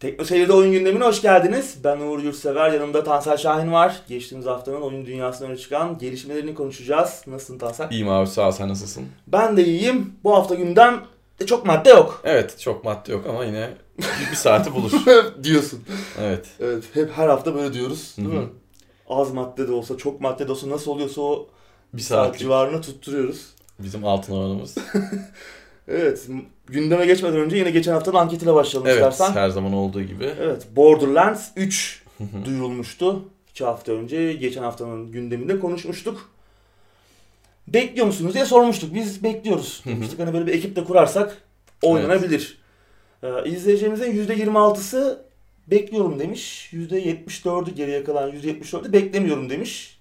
Tekno Seyir'de oyun gündemine hoş geldiniz. Ben Uğur Yurtsever, yanımda Tansel Şahin var. Geçtiğimiz haftanın oyun dünyasına öne çıkan gelişmelerini konuşacağız. Nasılsın Tansel? İyiyim abi sağ ol sen nasılsın? Ben de iyiyim. Bu hafta gündem de çok madde yok. Evet çok madde yok ama yine bir saati bulur. Diyorsun. Evet. Evet, hep her hafta böyle diyoruz değil Hı hı. mi? Az madde de olsa, çok madde de olsa nasıl oluyorsa o Bir saat saat civarına tutturuyoruz. bizim altın oranımız. Evet, gündeme geçmeden önce yine geçen haftanın anketiyle başlayalım evet istersen. her zaman olduğu gibi. Evet, Borderlands 3 duyurulmuştu. 2 hafta önce geçen haftanın gündeminde konuşmuştuk. Bekliyor musunuz diye sormuştuk. Biz bekliyoruz. Demiştik hani böyle bir ekip de kurarsak oynanabilir. Ee, izleyicimizin %26'sı bekliyorum demiş. %74'ü geriye kalan %74'ü beklemiyorum demiş.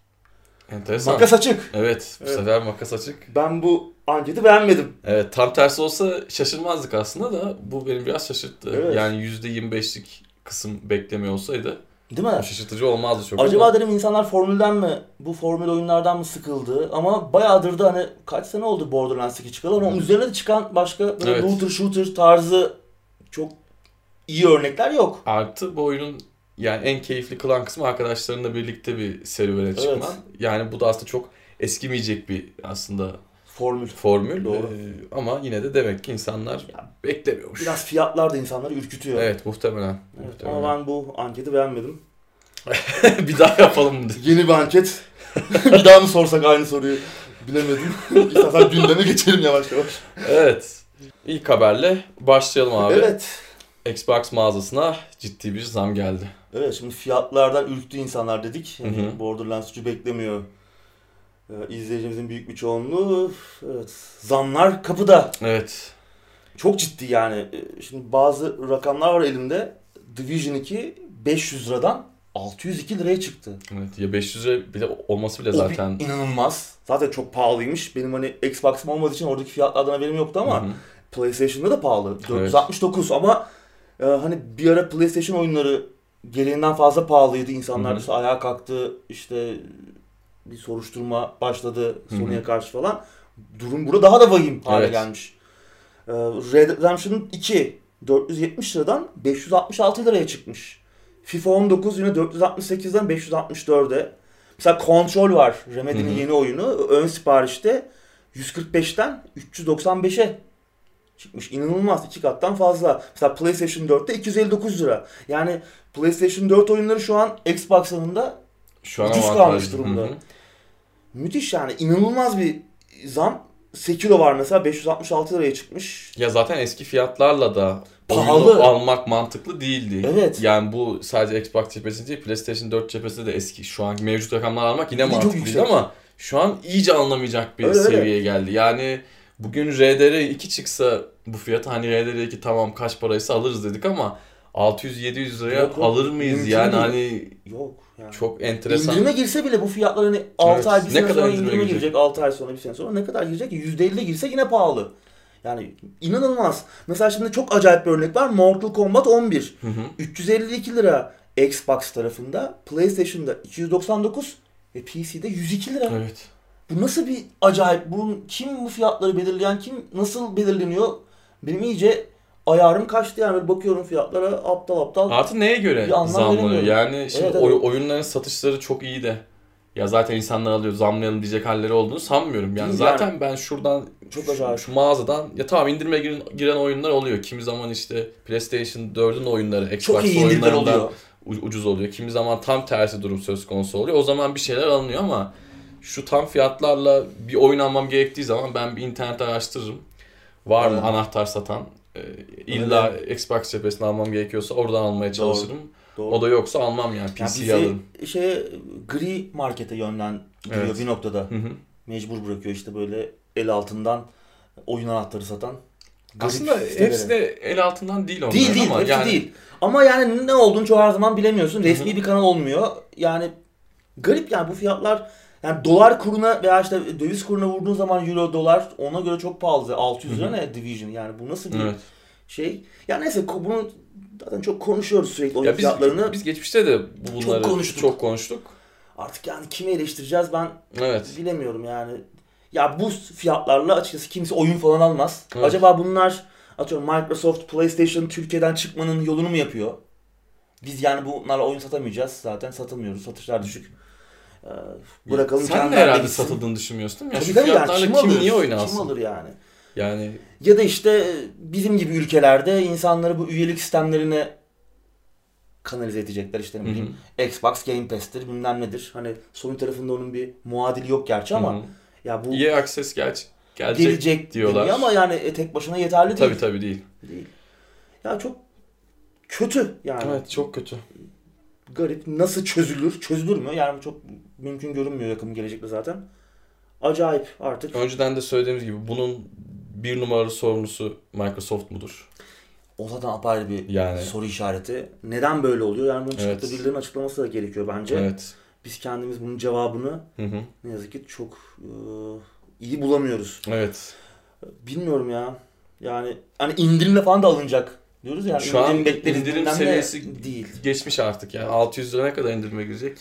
Enteresan. Makas açık. Evet bu Evet. sefer makas açık. Ben bu anketi beğenmedim. Evet tam tersi olsa şaşırmazdık aslında da bu beni biraz şaşırttı. Evet. Yani %25'lik kısım beklemiyor olsaydı Değil mi? şaşırtıcı olmazdı çok. Acaba ama- dedim insanlar formülden mi, bu formül oyunlardan mı sıkıldı? Ama bayağıdır da hani kaç sene oldu Borderlands 2 çıkalı ama onun üzerine de çıkan başka böyle Evet. looter shooter tarzı çok iyi örnekler yok. Artı bu oyunun yani en keyifli kılan kısmı arkadaşlarınla birlikte bir serüvene çıkman. Yani bu da aslında çok eskimeyecek bir aslında Formül. formül. Doğru. Ee, ama yine de demek ki insanlar Ya, beklemiyormuş. Biraz fiyatlar da insanları ürkütüyor. Evet muhtemelen. Evet, muhtemelen. ama ben bu anketi beğenmedim. bir daha yapalım mı? Yeni bir anket. bir daha mı sorsak aynı soruyu? Bilemedim. İstersen gündeme geçelim yavaş yavaş. Evet. İlk haberle başlayalım abi. Evet. Xbox mağazasına ciddi bir zam geldi. Evet şimdi fiyatlardan ürktü insanlar dedik. Yani. Borderlands 3'ü beklemiyor. Ee, izleyicimizin büyük bir çoğunluğu. Evet. Zamlar kapıda. Evet. Çok ciddi yani. Ee, Şimdi bazı rakamlar var elimde. Division 2 500 liradan 602 liraya çıktı. Evet. Ya 500 lira bile olması bile O zaten. inanılmaz. Zaten çok pahalıymış. Benim hani Xbox'ım olmadığı için oradaki fiyatlardan haberim yoktu ama Hı hı. PlayStation'da da pahalı. 469 ama e, hani bir ara PlayStation oyunları gereğinden fazla pahalıydı. İnsanlar Hı hı. işte ayağa kalktı. işte bir soruşturma başladı. Sony'ye karşı falan. Durum burada daha da vahim hale Evet. gelmiş. E, Red Redemption 2 470 liradan 566 liraya çıkmış. FIFA 19 yine 468'den 564'e. Mesela Control var. Remedy'nin yeni oyunu. Ön siparişte 145'ten 395'e çıkmış. İnanılmaz. iki kattan fazla. Mesela PlayStation 4'te 259 lira. Yani PlayStation 4 oyunları şu an Xbox alanında Şu an ucuz kalmış durumda. Hı hı. müthiş yani. inanılmaz bir zam. Sekiro var mesela 566 liraya çıkmış. Ya zaten eski fiyatlarla da Pahalı. almak mantıklı değildi. Evet. Yani bu sadece Xbox cephesinde değil, PlayStation 4 cephesinde de eski. Şu an mevcut rakamlar almak yine Bir de çok mantıklıydı yüksek. ama şu an iyice alınamayacak bir Öyle, öyle. seviyeye geldi. Yani bugün RDR2 çıksa bu fiyata hani RDR2 tamam kaç paraysa alırız dedik ama 600-700 liraya Yok, yok. alır mıyız? Mümkün yani değil. hani Yok yani. çok enteresan. İndirime girse bile bu fiyatlar hani 6 Evet. ay bir Ne sene kadar sonra indirime girecek? girecek 6 ay sonra bir sene sonra ne kadar girecek ki %50 girse yine pahalı. Yani inanılmaz. Mesela şimdi çok acayip bir örnek var. Mortal Kombat 11. Hı hı. 352 lira Xbox tarafında, PlayStation'da 299 ve PC'de 102 lira. Evet. Bu nasıl bir acayip? Bu kim bu fiyatları belirleyen kim? Nasıl belirleniyor? Benim iyice ayarım kaçtı yani böyle bakıyorum fiyatlara aptal aptal. Artı neye göre zamlanıyor? Yani şimdi Evet, evet. oy- oyunların satışları çok iyi de. Ya zaten insanlar alıyor zamlayalım diyecek halleri olduğunu sanmıyorum. Yani Değil zaten ben şuradan Çok şu, acayip. şu mağazadan ya tamam indirime giren, giren oyunlar oluyor. Kimi zaman işte PlayStation 4'ün oyunları, Xbox oyunlarından ucuz oluyor. Kimi zaman tam tersi durum söz konusu oluyor. O zaman bir şeyler alınıyor ama şu tam fiyatlarla bir oyun almam gerektiği zaman ben bir internet araştırırım. Var mı Evet. anahtar satan? Ee, illa Xbox cephesini almam gerekiyorsa oradan almaya çalışırım. Doğru. O da yoksa almam yani. Yani PC'yi alırım. bizi şeye gri markete yönlendiriyor Evet. bir noktada. Hı hı. Mecbur bırakıyor işte böyle el altından oyun anahtarı satan. Aslında hepsi de el altından değil onlar Değil değil ama hepsi yani değil. Ama yani ne olduğunu çoğu her zaman bilemiyorsun. Resmi bir kanal olmuyor. Yani garip yani bu fiyatlar yani dolar kuruna veya işte döviz kuruna vurduğun zaman euro dolar ona göre çok pahalı. 600 lira ne Division yani bu nasıl bir Evet. şey? Ya neyse bunu zaten çok konuşuyoruz sürekli oyun Ya biz, fiyatlarını. biz geçmişte de bu- bunları konuştuk. çok konuştuk. Artık yani kimi eleştireceğiz ben Evet. bilemiyorum yani. Ya bu fiyatlarla açıkçası kimse oyun falan almaz. Evet. Acaba bunlar atıyorum Microsoft PlayStation Türkiye'den çıkmanın yolunu mu yapıyor? Biz yani bunlarla oyun satamayacağız. Zaten satılmıyoruz. Satışlar düşük. Ee, bırakalım Sen de herhalde gitsin. satıldığını düşünmüyorsun değil mi? Ya Tabii şu yani kim, kim alır? niye oyun Kim alır yani? Yani Ya da işte bizim gibi ülkelerde insanları bu üyelik sistemlerine kanalize edecekler işte ne bileyim Xbox Game Pass'tir bilmem nedir. Hani Sony tarafında onun bir muadili yok gerçi ama Hı hı. ya bu EA Access gelecek, gelecek, gelecek diyorlar. ama yani e, tek başına yeterli değil. Tabii tabii değil. değil. Ya çok kötü yani. Evet çok kötü. Garip. Nasıl çözülür? Çözülür mü? Yani çok mümkün görünmüyor yakın gelecekte zaten. Acayip artık. Önceden de söylediğimiz gibi bunun bir numaralı sorumlusu Microsoft mudur? O zaten apayrı bir Yani soru işareti. Neden böyle oluyor? Yani bunun da Evet. birilerinin açıklaması da gerekiyor bence. evet. Biz kendimiz bunun cevabını Hı hı. ne yazık ki çok e, iyi bulamıyoruz. Evet. Bilmiyorum ya. Yani hani indirimle falan da alınacak diyoruz ya. Yani Şu an indirim bekleriz indirim seviyesi- değil. Geçmiş artık yani. 600 lira ne kadar indirime girecek?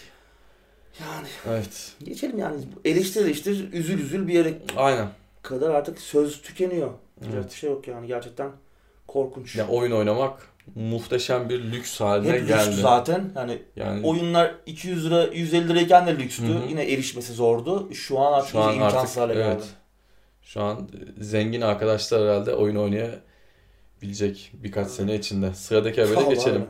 Yani Evet. geçelim yani eleştir eleştir üzül üzül bir yere Aynen. kadar artık söz tükeniyor. Evet. bir şey yok yani gerçekten korkunç. Ya oyun oynamak muhteşem bir lüks haline Hep geldi. lükstü zaten. Hani Yani oyunlar 200 lira 150 lirayken de lükstü. Hı hı. Yine erişmesi zordu. Şu an artık şu an imkansız artık hale geldi. evet. Şu an zengin arkadaşlar herhalde oyun oynayabilecek birkaç sene içinde. Sıradaki habere geçelim. öyle.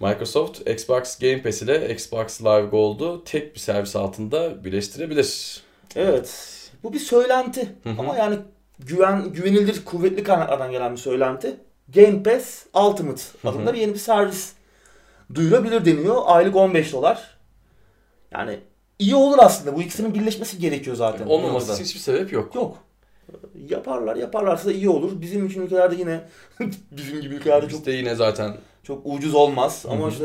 Microsoft Xbox Game Pass ile Xbox Live Gold'u tek bir servis altında birleştirebilir. Evet. Bu bir söylenti. Ama yani güven güvenilir, kuvvetli kaynaklardan gelen bir söylenti. Game Pass Ultimate adında bir yeni bir servis duyurabilir deniyor. Aylık 15 dolar. Yani iyi olur aslında. Bu ikisinin birleşmesi gerekiyor zaten. bir Olmaması için hiçbir sebep yok. Yok. Yaparlar. Yaparlarsa da iyi olur. Bizim için ülkelerde yine bizim gibi ülkelerde çok Bizde yine zaten çok ucuz olmaz. Ama Hı hı. işte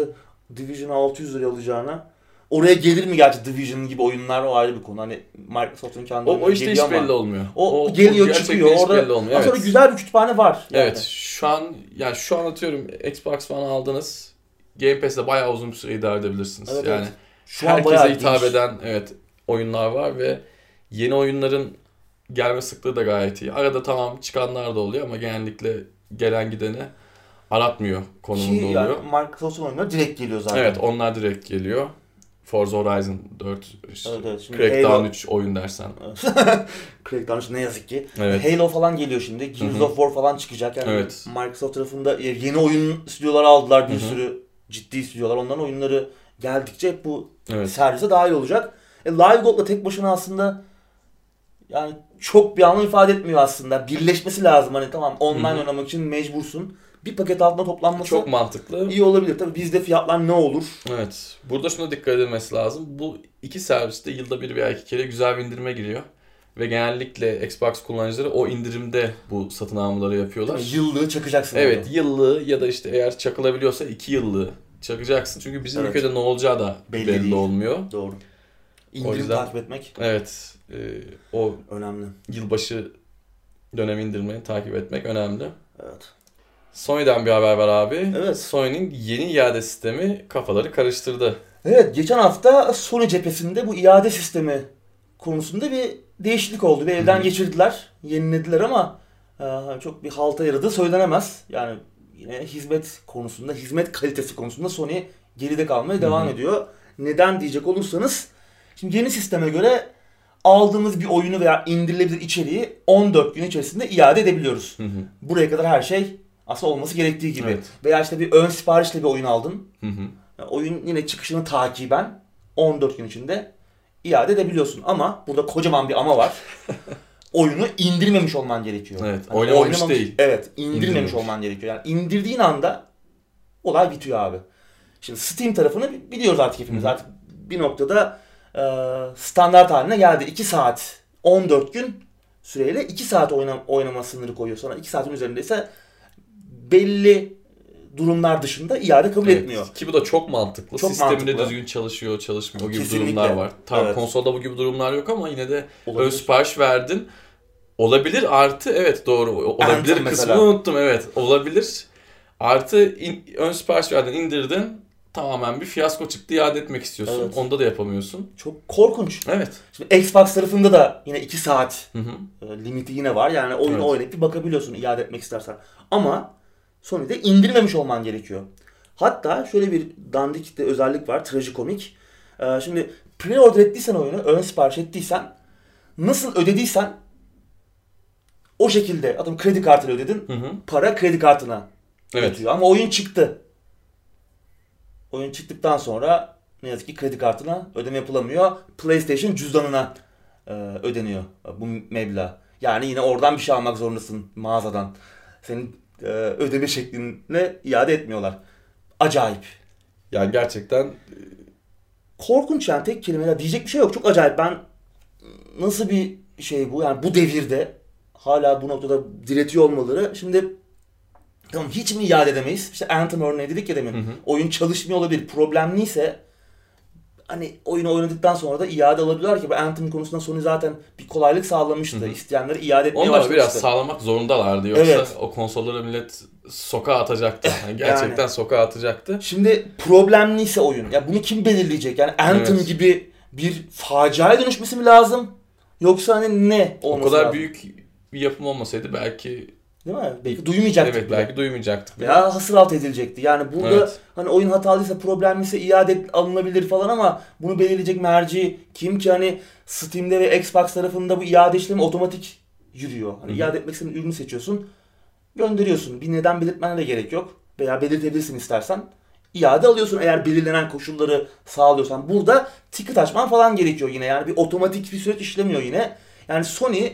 Division 600 liraya alacağına oraya gelir mi gerçi Division gibi oyunlar o ayrı bir konu. Hani Microsoft'un kendi o, o işte hiç geliyor ama belli olmuyor. O, geliyor gerçekten çıkıyor. Orada belli olmuyor. ama Evet. sonra güzel bir kütüphane var. Yani. Evet şu an yani şu an atıyorum Xbox falan aldınız. Game Pass'te bayağı uzun bir süre idare edebilirsiniz. Evet, yani evet. Şu herkese hitap geniş. eden evet oyunlar var ve yeni oyunların gelme sıklığı da gayet iyi. Arada tamam çıkanlar da oluyor ama genellikle gelen gideni aratmıyor Ki konumunda yani oluyor. Microsoft'un oyunları direkt geliyor zaten. Evet onlar direkt geliyor. Forza Horizon 4, işte Evet, evet. Şimdi Crackdown Halo- 3 oyun dersen. Crackdown işte ne yazık ki. Evet. Halo falan geliyor şimdi. Gears Hı hı. of War falan çıkacak. Yani Evet. Microsoft tarafında e, yeni oyun stüdyoları aldılar. Bir Hı hı. sürü ciddi stüdyolar. Onların oyunları geldikçe hep bu Evet. servise dahil olacak. E, Live Gold'la tek başına aslında yani çok bir anlam ifade etmiyor aslında. Birleşmesi lazım. Hani tamam online Hı hı. oynamak için mecbursun. Bir paket altında toplanması Çok mantıklı. iyi olabilir. Tabii bizde fiyatlar ne olur? Evet. Burada şuna dikkat edilmesi lazım. Bu iki serviste yılda bir veya iki kere güzel bir indirime giriyor. Ve genellikle Xbox kullanıcıları o indirimde bu satın almaları yapıyorlar. Mi? Yıllığı çakacaksın. Evet orada. yıllığı ya da işte eğer çakılabiliyorsa iki yıllığı çakacaksın. Çünkü bizim Evet. ülkede ne olacağı da Belli belli, değil. olmuyor. Doğru. İndirim yüzden- takip etmek Evet. e, o önemli. yılbaşı dönem indirimlerini takip etmek önemli. Evet. Sony'den bir haber var abi. Evet. Sony'nin yeni iade sistemi kafaları karıştırdı. Evet geçen hafta Sony cephesinde bu iade sistemi konusunda bir değişiklik oldu. Bir elden geçirdiler, yenilediler ama e, çok bir halta yaradığı söylenemez. Yani yine hizmet konusunda, hizmet kalitesi konusunda Sony geride kalmaya devam ediyor. Neden diyecek olursanız, şimdi yeni sisteme göre aldığımız bir oyunu veya indirilebilir içeriği 14 gün içerisinde iade edebiliyoruz. Buraya kadar her şey aslında olması gerektiği gibi. Evet. Veya işte bir ön siparişle bir oyun aldın. Hı hı. Yani oyun yine çıkışını takiben 14 gün içinde iade edebiliyorsun. Ama burada kocaman bir ama var. Oyunu indirmemiş olman gerekiyor. Evet, Hani oynamamış oynamamış- değil. Evet, indirmemiş, İndirmemiş. olman gerekiyor. Yani indirdiğin anda olay bitiyor abi. Şimdi Steam tarafını bi- biliyoruz artık hepimiz. Hı. Artık bir noktada e, standart haline geldi. 2 saat, 14 gün süreyle 2 saat oyna, oynama sınırı koyuyor. Sonra 2 saatin üzerindeyse belli durumlar dışında iade kabul Evet. etmiyor. Ki bu da çok mantıklı. Çok Sisteminde mantıklı. düzgün çalışıyor, çalışmıyor. O gibi Kesinlikle. durumlar var. Tamam Evet. konsolda bu gibi durumlar yok ama yine de ön Olabilir. sipariş verdin. Olabilir artı evet doğru. Olabilir Anthem kısmını mesela. unuttum evet. Olabilir. Artı in- ön sipariş verdin indirdin. Tamamen bir fiyasko çıktı iade etmek istiyorsun. Evet. Onda da yapamıyorsun. Çok korkunç. Evet. Şimdi Xbox tarafında da yine 2 saat Hı hı. e, limiti yine var. Yani oyunu Evet. oynayıp bir bakabiliyorsun iade etmek istersen. Ama Sony'de indirmemiş olman gerekiyor. Hatta şöyle bir dandik de özellik var. Trajikomik. Ee, şimdi pre-order ettiysen oyunu, ön sipariş ettiysen nasıl ödediysen o şekilde adım kredi kartıyla ödedin. Hı hı. Para kredi kartına Evet. yatıyor. Ama oyun çıktı. Oyun çıktıktan sonra ne yazık ki kredi kartına ödeme yapılamıyor. PlayStation cüzdanına e, ödeniyor bu meblağ. Yani yine oradan bir şey almak zorundasın mağazadan. Senin e, ödeme şekline iade etmiyorlar. Acayip. Yani gerçekten Korkunç yani tek kelimeyle diyecek bir şey yok. Çok acayip. Ben nasıl bir şey bu? Yani bu devirde hala bu noktada diretiyor olmaları. Şimdi tamam hiç mi iade edemeyiz? İşte Anthem örneği dedik ya demin. Hı hı. Oyun çalışmıyor olabilir. Problemliyse hani oyunu oynadıktan sonra da iade alabiliyorlar ki bu Anthem konusunda Sony zaten bir kolaylık sağlamıştı. Hı hı. İsteyenleri iade etmeye onlar başlamıştı. biraz sağlamak zorundalardı. Yoksa Evet. o konsolları millet sokağa atacaktı. Yani gerçekten sokağa atacaktı. Şimdi problemliyse oyun. Ya bunu kim belirleyecek? Yani Anthem Evet. gibi bir faciaya dönüşmesi mi lazım? Yoksa hani ne O olması kadar lazım? büyük bir yapım olmasaydı belki Değil mi? Belki duymayacaktık evet bile. belki duymayacaktık. bile. Veya hasır alt edilecekti. Yani burada Evet. hani oyun hatalıysa, problemliyse iade alınabilir falan ama bunu belirleyecek merci kim ki hani Steam'de ve Xbox tarafında bu iade işlemi otomatik yürüyor. Hani Hı hı. iade etmek istediğin ürünü seçiyorsun, gönderiyorsun. Bir neden belirtmene de gerek yok. Veya belirtebilirsin istersen. İade alıyorsun eğer belirlenen koşulları sağlıyorsan. Burada ticket açman falan gerekiyor yine. Yani bir otomatik bir süreç işlemiyor yine. Yani Sony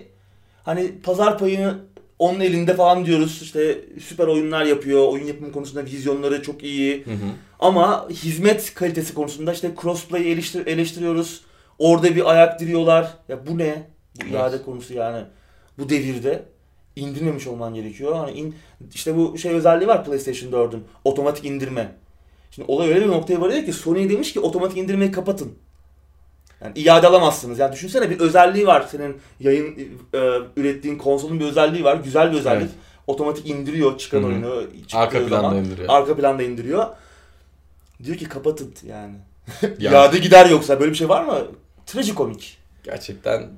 hani pazar payını onun elinde falan diyoruz. İşte süper oyunlar yapıyor. Oyun yapımı konusunda vizyonları çok iyi. Hı hı. Ama hizmet kalitesi konusunda işte crossplay'i eleştir eleştiriyoruz. Orada bir ayak diriyorlar. Ya bu ne? Bu Evet. iade konusu yani. Bu devirde indirmemiş olman gerekiyor. Hani in, işte bu şey özelliği var PlayStation 4'ün. Otomatik indirme. Şimdi olay öyle bir noktaya varıyor ki Sony demiş ki otomatik indirmeyi kapatın. Yani iade alamazsınız. Yani düşünsene bir özelliği var. Senin yayın e, ürettiğin konsolun bir özelliği var. Güzel bir özellik. Evet. Otomatik indiriyor çıkan oyunu. Arka planda zaman. indiriyor. Arka planda indiriyor. Diyor ki kapatın yani. Yani İade gider yoksa böyle bir şey var mı? Trajikomik. gerçekten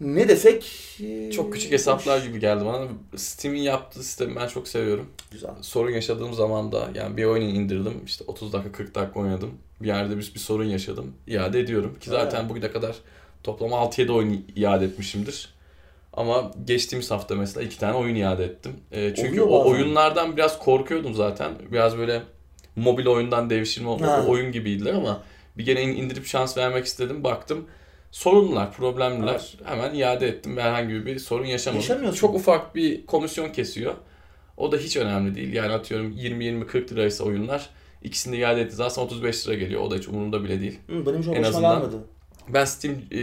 Ne desek çok küçük hesaplar gibi geldi bana. Steam'in yaptığı sistemi ben çok seviyorum. Güzel. Sorun yaşadığım zaman da yani bir oyunu indirdim. işte 30 dakika 40 dakika oynadım. Bir yerde bir, bir sorun yaşadım. İade ediyorum. Ki zaten Evet. bugüne kadar toplam 6-7 oyun iade etmişimdir. Ama geçtiğimiz hafta mesela iki tane oyun iade ettim. Ee, çünkü Oluyor o bazen. oyunlardan biraz korkuyordum zaten. Biraz böyle mobil oyundan devşirme Ha. oyun gibiydiler ama bir gene in- indirip şans vermek istedim. Baktım sorunlular, problemliler. Hemen iade ettim herhangi bir sorun yaşamadım. Çok ufak bir komisyon kesiyor. O da hiç önemli değil. Yani atıyorum 20-20-40 liraysa oyunlar. İkisini de iade etti. Zaten 35 lira geliyor. O da hiç umurumda bile değil. Hı, benim çok En hoşuma azından- gelmedi. Ben Steam e,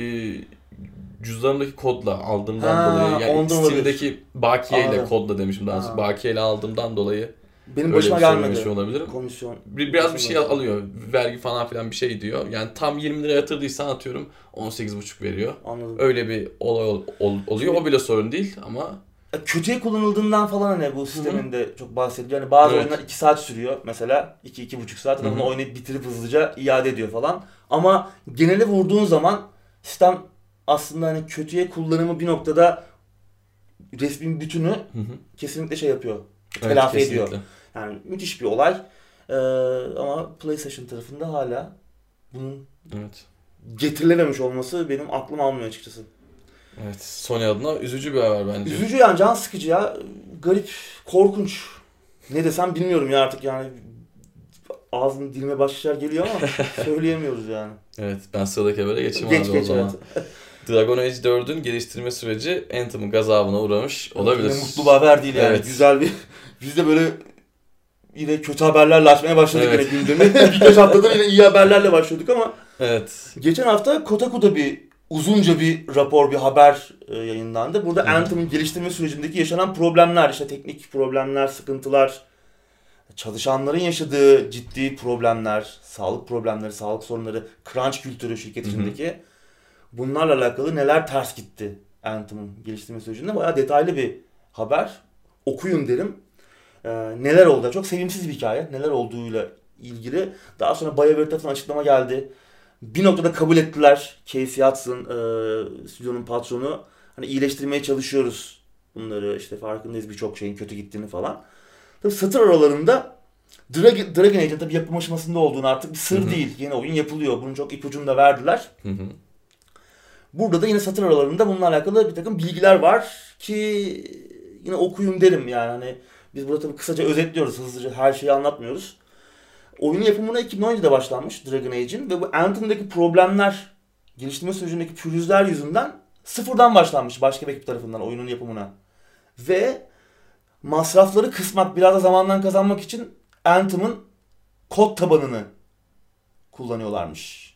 cüzdanımdaki kodla aldığımdan Ha, dolayı yani olabilir. Steam'deki bakiye ile Anladım. kodla demişim daha doğrusu. Ha. Bakiye ile aldığımdan dolayı Benim başıma gelmedi. olabilirim. Komisyon. Bir, biraz bir şey alıyor. Vergi falan filan bir şey diyor. Yani tam 20 lira yatırdıysan atıyorum 18,5 veriyor. Anladım. Öyle bir olay ol- ol- oluyor. O bile sorun değil ama Kötüye kullanıldığından falan hani bu sistemin de çok bahsediliyor. Hani bazı Evet. oyunlar 2 saat sürüyor mesela. 2-2,5 saat. Adam Hı hı. bunu oynayıp bitirip hızlıca iade ediyor falan. Ama genele vurduğun zaman sistem aslında hani kötüye kullanımı bir noktada resmin bütünü Hı hı. kesinlikle şey yapıyor. Evet, Telafi kesinlikle. ediyor. Yani müthiş bir olay. Ee, ama PlayStation tarafında hala bunun Evet. getirilememiş olması benim aklım almıyor açıkçası. Evet. Sony adına üzücü bir haber bence. Üzücü yani can sıkıcı ya. Garip, korkunç. Ne desem bilmiyorum ya artık yani. Ağzım dilime şeyler geliyor ama söyleyemiyoruz yani. Evet. Ben sıradaki habere geçeyim Geç abi geç o zaman. evet. Dragon Age 4'ün geliştirme süreci Anthem'ın gazabına uğramış olabilir. Yine mutlu bir haber değil yani. Evet. Güzel bir... Biz de böyle yine kötü haberlerle açmaya başladık Evet. yine gündemi. Birkaç haftadır yine iyi haberlerle başladık ama Evet. geçen hafta Kotaku'da bir uzunca bir rapor, bir haber e, yayınlandı. Burada hı. Anthem'ın geliştirme sürecindeki yaşanan problemler, işte teknik problemler, sıkıntılar, çalışanların yaşadığı ciddi problemler, sağlık problemleri, sağlık sorunları, crunch kültürü şirket içindeki bunlarla alakalı neler ters gitti Anthem'ın geliştirme sürecinde bayağı detaylı bir haber. Okuyun derim. Ee, neler oldu? Çok sevimsiz bir hikaye. Neler olduğuyla ilgili. Daha sonra BioWare tarafından açıklama geldi. Bir noktada kabul ettiler. Casey Hudson, e, stüdyonun patronu. Hani iyileştirmeye çalışıyoruz bunları. İşte farkındayız birçok şeyin kötü gittiğini falan. Tabii satır aralarında Dragon, Dragon Age'in tabii yapım aşamasında olduğunu artık bir sır Hı hı. değil. Yeni oyun yapılıyor. Bunun çok ipucunu da verdiler. Hı hı. Burada da yine satır aralarında bununla alakalı bir takım bilgiler var ki yine okuyun derim yani. Hani biz burada tabii kısaca özetliyoruz. Hızlıca her şeyi anlatmıyoruz. Oyunun yapımına 2017'de başlanmış Dragon Age'in ve bu Anthem'daki problemler, geliştirme sürecindeki pürüzler yüzünden sıfırdan başlanmış başka bir ekip tarafından oyunun yapımına. Ve masrafları kısmak, biraz da zamandan kazanmak için Anthem'ın kod tabanını kullanıyorlarmış.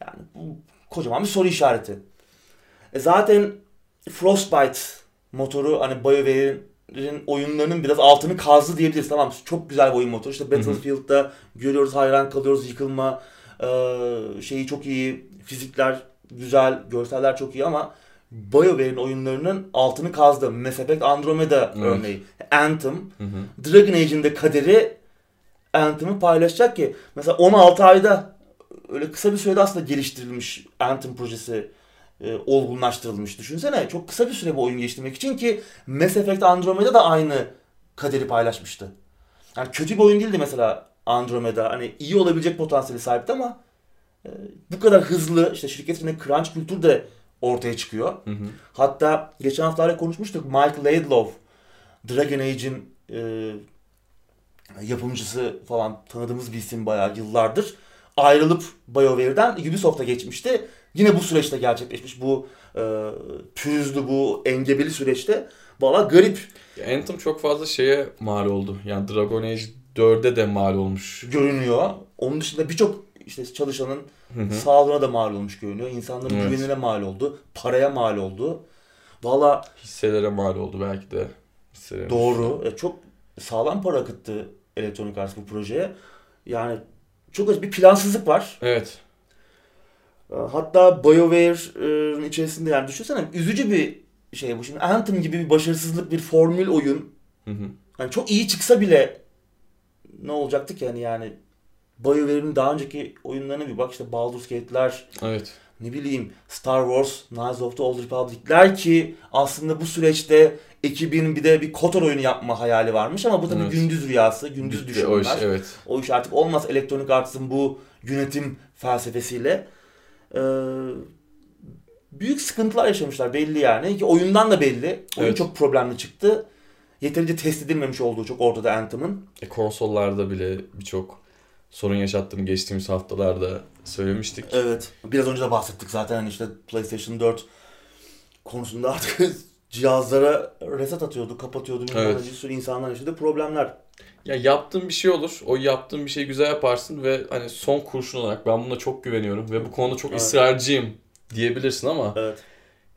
Yani bu kocaman bir soru işareti. E zaten Frostbite motoru hani BioWare'in oyunlarının biraz altını kazdı diyebiliriz. Tamam çok güzel bir oyun motoru. İşte Battlefield'da görüyoruz hayran kalıyoruz yıkılma e, şeyi çok iyi. Fizikler güzel, görseller çok iyi ama BioWare'in oyunlarının altını kazdı. Mass Effect Andromeda Evet. örneği. Anthem. Hı hı. Dragon Age'in de kaderi Anthem'ı paylaşacak ki mesela 16 ayda öyle kısa bir sürede aslında geliştirilmiş Anthem projesi e, olgunlaştırılmış. Düşünsene çok kısa bir süre bu oyun geliştirmek için ki Mass Effect Andromeda da aynı kaderi paylaşmıştı. Yani kötü bir oyun değildi mesela Andromeda. Hani iyi olabilecek potansiyeli sahipti ama e, bu kadar hızlı işte şirket içinde crunch kültür de ortaya çıkıyor. Hı hı. Hatta geçen haftalarda konuşmuştuk. Mike Laidlaw, Dragon Age'in e, yapımcısı falan tanıdığımız bir isim bayağı yıllardır. Ayrılıp BioWare'den Ubisoft'a geçmişti. Yine bu süreçte gerçekleşmiş. Bu e, pürüzlü, bu engebeli süreçte. Valla garip Ya Anthem çok fazla şeye mal oldu. Yani Dragon Age 4'e de mal olmuş. görünüyor. Onun dışında birçok işte çalışanın Hı hı. sağlığına da mal olmuş görünüyor. İnsanların Evet. güvenine mal oldu. Paraya mal oldu. Valla Hisselere mal oldu belki de. Hisselere. Doğru. E, çok sağlam para akıttı Electronic Arts bu projeye. Yani çok bir plansızlık var. Evet. E, Hatta BioWare'ın içerisinde yani düşünsene üzücü bir şey bu. Şimdi Anthem gibi bir başarısızlık bir formül oyun. Hı hı. Hani çok iyi çıksa bile ne olacaktı ki hani yani BioWare'in daha önceki oyunlarına bir bak işte Baldur's Gate'ler, Evet. ne bileyim Star Wars, Knights of the Old Republic'ler ki aslında bu süreçte ekibin bir de bir KOTOR oyunu yapma hayali varmış ama bu tabii Evet. gündüz rüyası, gündüz Bitti o iş, evet. O iş artık olmaz Electronic Arts'ın bu yönetim felsefesiyle. Ee, büyük sıkıntılar yaşamışlar belli yani. Ki oyundan da belli. Oyun Evet. çok problemli çıktı. Yeterince test edilmemiş olduğu çok ortada Anthem'ın. E, konsollarda bile birçok sorun yaşattığını geçtiğimiz haftalarda söylemiştik. Evet. Biraz önce de bahsettik zaten hani işte PlayStation 4 konusunda artık cihazlara reset atıyordu, kapatıyordu. Evet. Bir sürü insanlar yaşadı problemler. Ya yaptığın bir şey olur. O yaptığın bir şeyi güzel yaparsın ve hani son kurşun olarak ben buna çok güveniyorum ve bu konuda çok Evet. ısrarcıyım diyebilirsin ama Evet.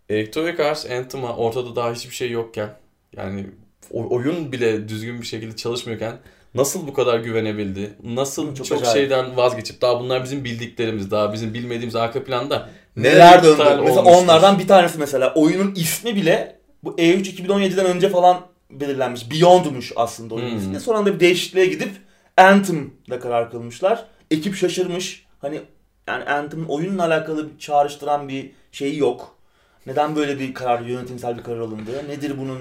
Electronic Arts Anthem'a ortada daha hiçbir şey yokken yani oyun bile düzgün bir şekilde çalışmıyorken nasıl bu kadar güvenebildi? Nasıl Çok çok, acayip. şeyden vazgeçip daha bunlar bizim bildiklerimiz, daha bizim bilmediğimiz arka planda Neler döndü? Mesela olmuştur? onlardan bir tanesi mesela oyunun ismi bile bu E3 2017'den önce falan belirlenmiş. Beyond'muş aslında oyunun Hmm. ismi. Son anda bir değişikliğe gidip Anthem'da karar kılmışlar. Ekip şaşırmış. Hani yani Anthem'ın oyunla alakalı bir çağrıştıran bir şeyi yok. Neden böyle bir karar, yönetimsel bir karar alındı? Nedir bunun?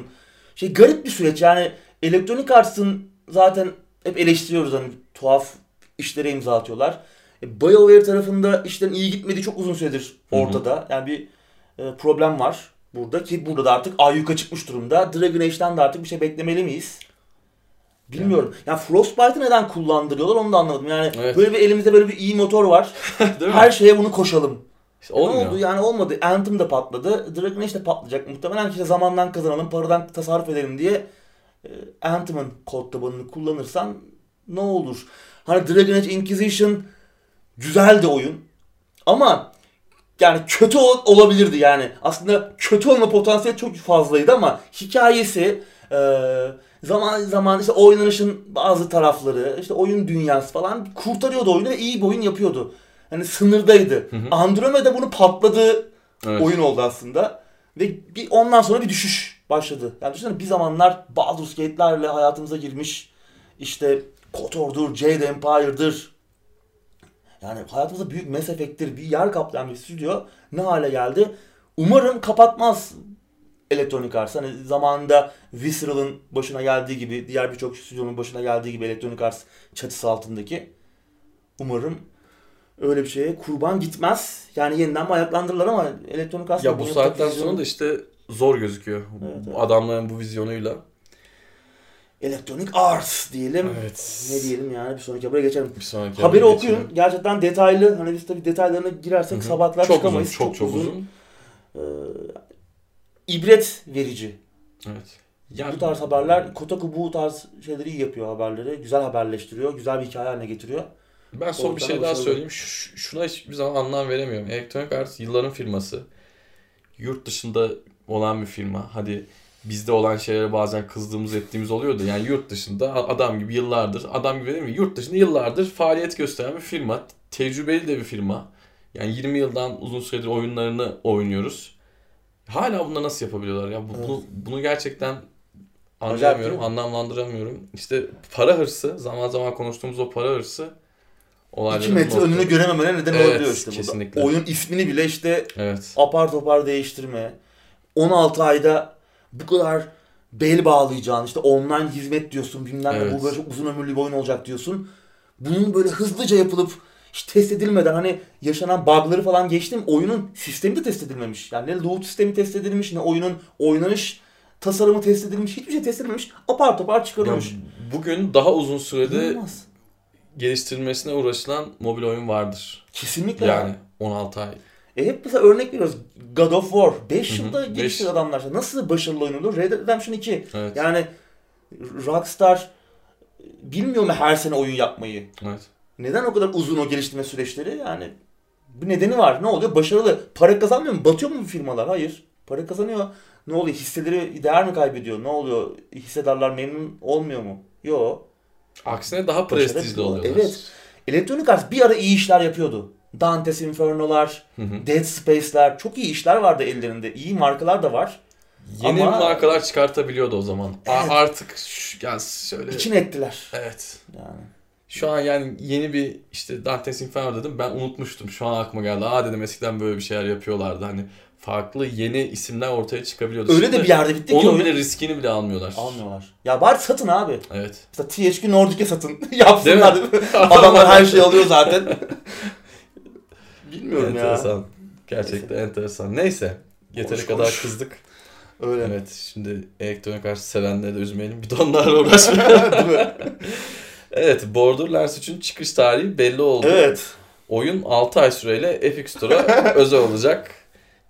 Şey garip bir süreç yani Electronic Arts'ın zaten hep eleştiriyoruz hani tuhaf işlere imza atıyorlar. E, BioWare tarafında işlerin iyi gitmediği çok uzun süredir ortada. Yani bir e, problem var burada ki burada da artık ayyuka çıkmış durumda. Dragon Age'den de artık bir şey beklemeli miyiz? Bilmiyorum. Yani Frostbite'ı neden kullandırıyorlar onu da anlamadım. Yani Evet. böyle bir elimizde böyle bir iyi motor var. Değil mi? Her şeye bunu koşalım. İşte E, Ne olmuyor. oldu? Yani olmadı. Anthem de patladı. Dragon Age de patlayacak. Muhtemelen işte zamandan kazanalım, paradan tasarruf edelim diye e, Anthem'ın kod tabanını kullanırsan ne olur? Hani Dragon Age Inquisition güzel de oyun. Ama yani kötü ol- olabilirdi yani. Aslında kötü olma potansiyeli çok fazlaydı ama hikayesi e, zaman zaman işte oynanışın bazı tarafları, işte oyun dünyası falan kurtarıyordu oyunu ve iyi bir oyun yapıyordu. Hani sınırdaydı. Hı hı. Andromeda bunu patladığı Evet. oyun oldu aslında. Ve bir ondan sonra bir düşüş başladı. Yani düşünsene bir zamanlar Baldur's Gate'lerle hayatımıza girmiş. İşte KOTOR'dur, Jade Empire'dır. Yani hayatımızda büyük Mass Effect'tir bir yer kaplayan bir stüdyo ne hale geldi. Umarım kapatmaz. Electronic Arts. Hani zamanında Visceral'ın başına geldiği gibi, diğer birçok stüdyonun başına geldiği gibi Electronic Arts çatısı altındaki. Umarım öyle bir şeye kurban gitmez. Yani yeniden mi ayaklandırırlar ama Electronic Arts Ya bu saatten sonra da işte zor gözüküyor. Evet, evet. Adamların bu vizyonuyla. Electronic Arts diyelim. Evet. Ne diyelim yani bir sonraki habere geçelim. Bir sonraki Haberi okuyun. geçelim. Gerçekten detaylı. Hani biz tabii detaylarına girersek Hı hı. sabahlar çok çıkamayız. Uzun, çok çok uzun. Ee, ibret verici. Evet. Ya Bu tarz haberler, Kotaku bu tarz şeyleri iyi yapıyor haberleri. Güzel haberleştiriyor, güzel bir hikaye haline getiriyor. Ben son bir Oradan şey daha söyleyeyim. Ş- şuna hiçbir zaman anlam veremiyorum. Electronic Arts yılların firması. Yurt dışında olan bir firma. Hadi bizde olan şeylere bazen kızdığımız ettiğimiz oluyordu. Yani yurt dışında adam gibi yıllardır, adam gibi değil mi? Yurt dışında yıllardır faaliyet gösteren bir firma. Tecrübeli de bir firma. Yani 20 yıldan uzun süredir oyunlarını oynuyoruz. Hala bunları nasıl yapabiliyorlar ya? Evet. bunu, bunu gerçekten anlayamıyorum, anlamlandıramıyorum. İşte para hırsı, zaman zaman konuştuğumuz o para hırsı olayların 2 metre nokta- önünü görememene neden Evet, olabiliyor işte kesinlikle. burada. Oyun ismini bile işte Evet. apar topar değiştirme. 16 ayda bu kadar bel bağlayacağın işte online hizmet diyorsun bilmem Evet. bu böyle çok uzun ömürlü bir oyun olacak diyorsun. Bunun böyle hızlıca yapılıp hiç test edilmeden hani yaşanan bug'ları falan geçtim oyunun sistemi de test edilmemiş. Yani ne loot sistemi test edilmiş ne oyunun oynanış tasarımı test edilmiş hiçbir şey test edilmemiş apar topar Ya, çıkarılmış. bugün daha uzun sürede İnanılmaz. geliştirilmesine uğraşılan mobil oyun vardır. Kesinlikle. Yani 16 ay. E hep mesela örnek veriyoruz. God of War. 5 Hı hı. yılda gelişti adamlar. Nasıl başarılı oyun olur? Red Dead Redemption 2. Evet. Yani Rockstar bilmiyor mu her sene oyun yapmayı? Evet. Neden o kadar uzun o geliştirme süreçleri? Yani bir nedeni var. Ne oluyor? Başarılı. Para kazanmıyor mu? Batıyor mu bu firmalar? Hayır. Para kazanıyor. Ne oluyor? Hisseleri değer mi kaybediyor? Ne oluyor? Hissedarlar memnun olmuyor mu? Yok. Aksine daha prestijli oluyorlar. Evet. Electronic Arts bir ara iyi işler yapıyordu. Dante's Inferno'lar. Dead Space'ler çok iyi işler vardı ellerinde. İyi markalar da var. Yeni Ama- markalar çıkartabiliyordu o zaman. Evet. Artık yani şöyle İçine ettiler. Evet. Yani. Şu an yani yeni bir işte Dante's Inferno dedim ben unutmuştum. Şu an aklıma geldi. Aa dedim eskiden böyle bir şeyler yapıyorlardı. Hani farklı yeni isimler ortaya çıkabiliyordu. Öyle de Şimdi bir yerde bitti ki Onun bile riskini bile almıyorlar. Almıyorlar. Ya bari satın abi. Evet. Mesela THQ Nordic'e satın. Yapsınlar. Adamlar her şeyi alıyor zaten. Bilmiyorum ya. enteresan. Gerçekten enteresan. Neyse. Yeteri Konuş, kadar konuş. kızdık. Öyle. Evet şimdi elektronik arts sevenleri de üzmeyelim. Bir de onlarla uğraşmayalım. Evet Borderlands 3'ün çıkış tarihi belli oldu. evet. Oyun 6 ay süreyle Epic Store'a özel olacak.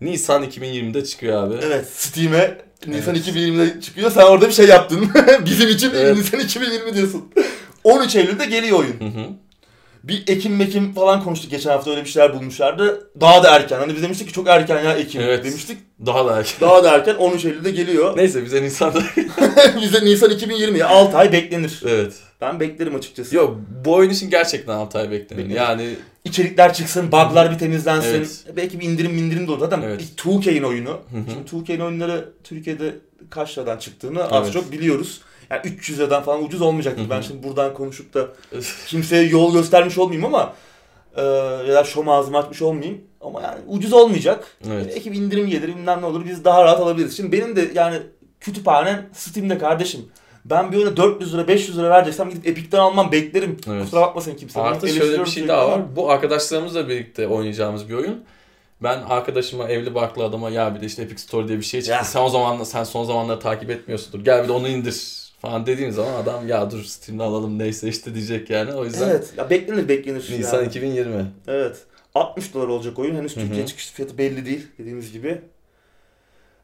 Nisan 2020'de çıkıyor abi. Evet. Steam'e Nisan Evet. 2020'de çıkıyor. Sen orada bir şey yaptın. Bizim için Evet. Nisan 2020 diyorsun. 13 Eylül'de geliyor oyun. Hı hı. Bir Ekim Mekim falan konuştuk geçen hafta öyle bir şeyler bulmuşlardı. Daha da erken. Hani biz demiştik ki çok erken ya Ekim Evet. demiştik. Daha da erken. Daha da erken 13 Eylül'de geliyor. Neyse bize Nisan'da... Bize Nisan 2020 6 ay beklenir. evet. Ben beklerim açıkçası. Yok bu oyun için gerçekten 6 ay beklenir. Beklenir. Yani İçerikler çıksın, bug'lar bir temizlensin. Evet. Belki bir indirim indirim de olur. Zaten Evet. 2K'in oyunu. Şimdi 2K'in oyunları Türkiye'de kaç liradan çıktığını az Evet. çok biliyoruz. Yani 300 liradan falan ucuz olmayacaktır. Hı hı. Ben şimdi buradan konuşup da kimseye yol göstermiş olmayayım ama e, ya da şom ağzımı açmış olmayayım. Ama yani ucuz olmayacak. Evet. Belki bir indirim gelir bilmem ne olur biz daha rahat alabiliriz. Şimdi benim de yani kütüphanem Steam'de kardeşim. Ben bir oyuna 400 lira 500 lira vereceksem gidip Epic'ten almam beklerim. Evet. Kusura bakmasın kimse. Artı şöyle bir şey daha var. Bu arkadaşlarımızla birlikte oynayacağımız bir oyun. Ben arkadaşıma evli barklı adama ya bir de işte Epic Store diye bir şey çıktı. Ya. Sen o zaman sen son zamanları takip etmiyorsundur. Gel bir de onu indir falan dediğim zaman adam ya dur Steam'de alalım neyse işte diyecek yani. O yüzden Evet. Ya beklenir beklenir. Nisan yani. 2020. Evet. 60 dolar olacak oyun. Henüz. Türkiye çıkış fiyatı belli değil dediğimiz gibi.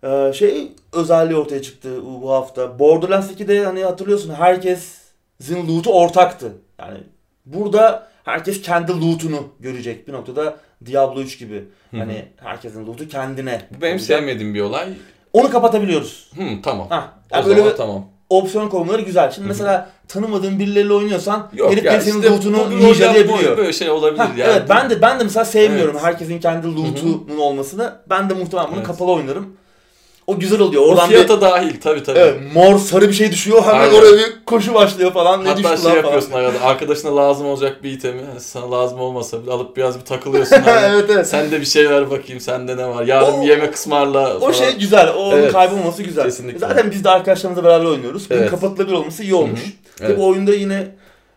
Ee, şey özelliği ortaya çıktı bu hafta. Borderlands 2'de hani hatırlıyorsun herkesin loot'u ortaktı. Yani burada herkes kendi loot'unu görecek bir noktada Diablo 3 gibi. Hani herkesin loot'u kendine. Bu benim olacak. sevmediğim bir olay. Onu kapatabiliyoruz. Hı, tamam. Ha. o Yani zaman böyle bir tamam. Opsiyon konuları güzel. Şimdi Hı hı. mesela tanımadığın birileriyle oynuyorsan Yok herif ya senin işte loot'unu ninjaleyebiliyor. oyunu, Böyle şey olabilir Hah, yani. evet ben de ben de mesela sevmiyorum Evet. herkesin kendi loot'unun olmasını. Ben de muhtemelen bunu Evet. kapalı oynarım. O güzel oluyor. O Oradan fiyata bir dahil tabii tabii. evet, mor sarı bir şey düşüyor. Hemen Aynen. oraya bir koşu başlıyor falan. Ne Hatta düştü şey yapıyorsun falan. arada arkadaşına lazım olacak bir itemi sana lazım olmasa bile alıp biraz bir takılıyorsun. Hani evet evet. Sen de bir şey ver bakayım sende ne var. Yarın O- bir yemek ısmarla O falan. şey güzel. O Evet. kaybolması güzel. Kesinlikle. Zaten biz de arkadaşlarımızla beraber oynuyoruz. Bunun Evet. kapatılabilir olması iyi olmuş. Hı hı. Tabii Evet. bu oyunda yine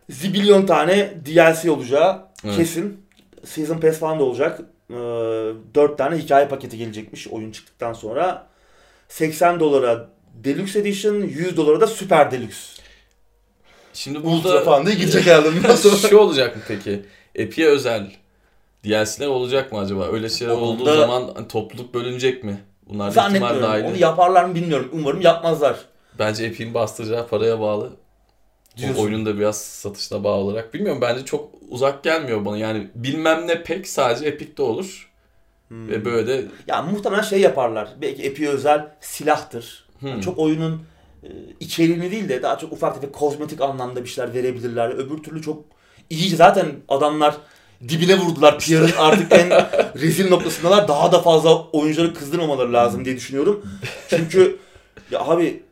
zibilyon tane DLC olacağı Evet. kesin. Season Pass falan da olacak. Ee, 4 tane hikaye paketi gelecekmiş oyun çıktıktan sonra. 80 dolara Deluxe Edition, 100 dolara da Super Deluxe. Şimdi Ultra burada falan diye girecek herhalde bundan sonra. şu olacak mı peki? Epic'e özel DLC'ler olacak mı acaba? Öyle şeyler Onda- olduğu zaman hani topluluk bölünecek mi? Bunlar da ihtimal Zannetmiyorum. Onu dahil. yaparlar mı bilmiyorum. Umarım yapmazlar. Bence Epic'in bastıracağı paraya bağlı. Diyorsun. O oyunun da biraz satışına bağlı olarak. Bilmiyorum bence çok uzak gelmiyor bana. Yani bilmem ne pek sadece Epic'te olur. Hmm. Ve böyle de Ya muhtemelen şey yaparlar. Belki Epic'e özel silahtır. hmm, Çok oyunun e, içeriğini değil de daha çok ufak tefek kozmetik anlamda bir şeyler verebilirler. Öbür türlü çok iyice zaten adamlar dibine vurdular. PR'ın artık en rezil noktasındalar. Daha da fazla oyuncuları kızdırmamaları lazım diye düşünüyorum. Çünkü ya abi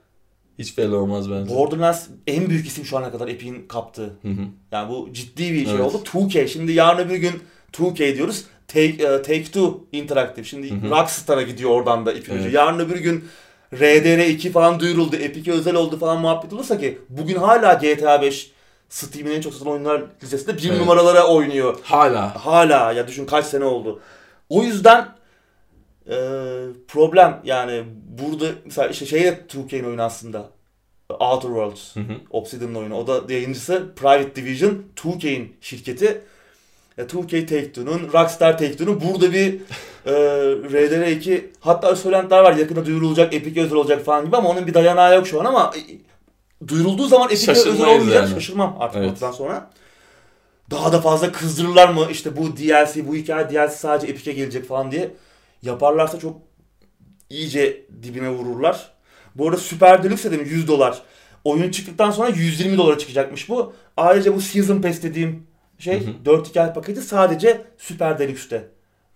hiç belli olmaz bence. Borderlands en büyük isim şu ana kadar Epic'in kaptığı. Hı hı. Yani bu ciddi bir şey Evet. oldu. 2K. Şimdi yarın öbür gün 2K diyoruz. Take, e, Take Two Interactive. Şimdi. Rockstar'a gidiyor oradan da ipin ucu. Evet. Yarın öbür gün RDR2 falan duyuruldu. Epic'e özel oldu falan muhabbet olursa ki bugün hala GTA 5 Steam'in en çok satılan oyunlar listesinde bir Evet. numaralara oynuyor. Hala. Hala ya düşün kaç sene oldu. O yüzden e, problem yani burada mesela işte şey de 2K'nin oyunu aslında. Outer Worlds. Hı hı. Obsidian'ın oyunu. O da yayıncısı Private Division, 2K'in şirketi. E, 2K Take-Two'nun, Rockstar Take-Two'nun burada bir e, RDR2 hatta söylentiler var yakında duyurulacak, Epic özel olacak falan gibi ama onun bir dayanağı yok şu an ama e, duyurulduğu zaman Epic özel olmayacak. yani. Şaşırmam artık Evet. ondan sonra. Daha da fazla kızdırırlar mı işte bu DLC, bu hikaye DLC sadece Epic'e gelecek falan diye yaparlarsa çok iyice dibine vururlar. Bu arada Super Deluxe dedim 100 dolar. Oyun çıktıktan sonra 120 dolara çıkacakmış bu. Ayrıca bu Season Pass dediğim şey Hı hı. 4 hikaye paketi sadece Super Deluxe'te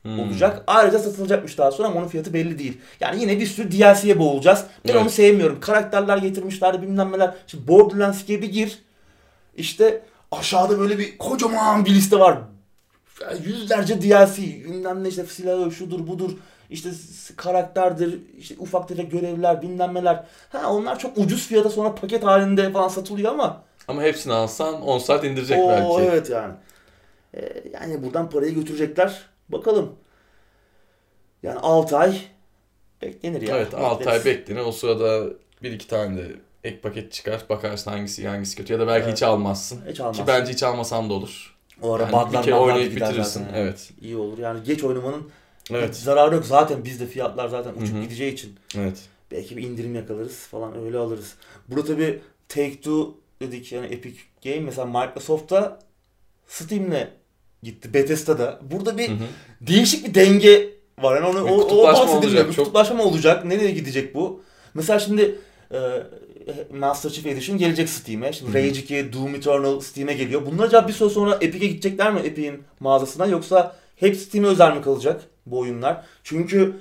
Hmm. olacak. Ayrıca satılacakmış daha sonra ama onun fiyatı belli değil. Yani yine bir sürü DLC'ye boğulacağız. Ben Evet. onu sevmiyorum. Karakterler getirmişler bilmem neler. Şimdi Borderlands bir gir. İşte aşağıda böyle bir kocaman bir liste var. Yani Yüzlerce DLC. Bilmem ne işte silahı şudur budur. İşte karakterdir, işte ufak tefek görevler, bilmem neler. Ha onlar çok ucuz fiyata sonra paket halinde falan satılıyor ama Ama hepsini alsan 10 saat indirecek o belki. evet yani. Ee, yani buradan parayı götürecekler. Bakalım. Yani 6 ay beklenir ya. Evet 6 ay beklenir. O sırada bir iki tane de ek paket çıkar. Bakarsın hangisi hangisi kötü. Ya da belki Evet. hiç almazsın. Hiç almaz. Ki bence hiç almasan da olur. o ara Yani buglar bir kere oynayıp bitirirsin. zaten. Evet. İyi olur. Yani geç oynamanın Evet. zararı yok. Zaten bizde fiyatlar zaten uçup Hı hı. gideceği için. Evet. Belki bir indirim yakalarız falan öyle alırız. Burada tabi Take-Two dedik yani Epic Game mesela Microsoft'ta Steam'le gitti. Bethesda'da. Burada bir Hı hı. değişik bir denge var. Yani onu, Bir o, o bahsedilmiyor. çok- kutuplaşma olacak. Nereye gidecek bu? Mesela şimdi e, Master Chief Edition gelecek Steam'e. Şimdi. Rage 2, Doom Eternal Steam'e geliyor. Bunlar acaba bir süre sonra Epic'e gidecekler mi Epic'in mağazasına yoksa hep Steam'e özel mi kalacak bu oyunlar? Çünkü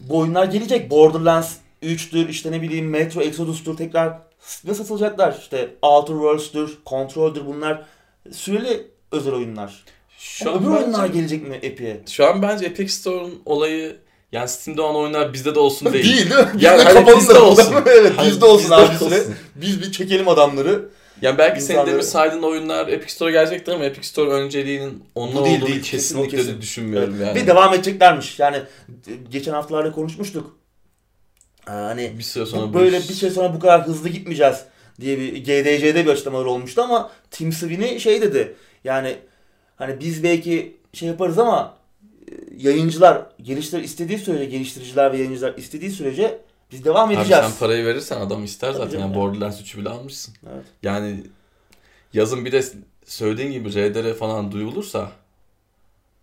bu oyunlar gelecek. Borderlands 3'tür, işte ne bileyim Metro Exodus'tur tekrar Steam'e satılacaklar. İşte Outer Worlds'tür, Control'dur bunlar süreli özel oyunlar. Şu Ama an, öbür oyunlar bence, gelecek mi Epic'e? şu an bence Epic Store'un olayı yani Steam'de olan oyunlar bizde de olsun değil. Değil değil mi? Yani Bizde hani kapalı bizde olsun. evet Hani bizde olsun bir olsun. Biz bir çekelim adamları. Yani belki senin demin saydığın oyunlar Epic Store'a gelecektir ama Epic Store önceliğinin Bu değil, olduğunu değil. kesinlikle Kesin, de kesin. düşünmüyorum Evet. yani. Ve devam edeceklermiş. Yani e, geçen haftalarda konuşmuştuk. Hani bir süre sonra bu böyle iş- bir şey sonra bu kadar hızlı gitmeyeceğiz diye bir GDC'de bir açıklamalar olmuştu ama Tim Sweeney şey dedi. Yani hani biz belki şey yaparız ama e, yayıncılar geliştir istediği sürece geliştiriciler ve yayıncılar istediği sürece biz devam Abi edeceğiz. sen parayı verirsen adam ister Tabii zaten. Yani ya. Borderlands 3'ü bile almışsın. Evet. Yani yazın bir de söylediğin gibi RDR falan duyulursa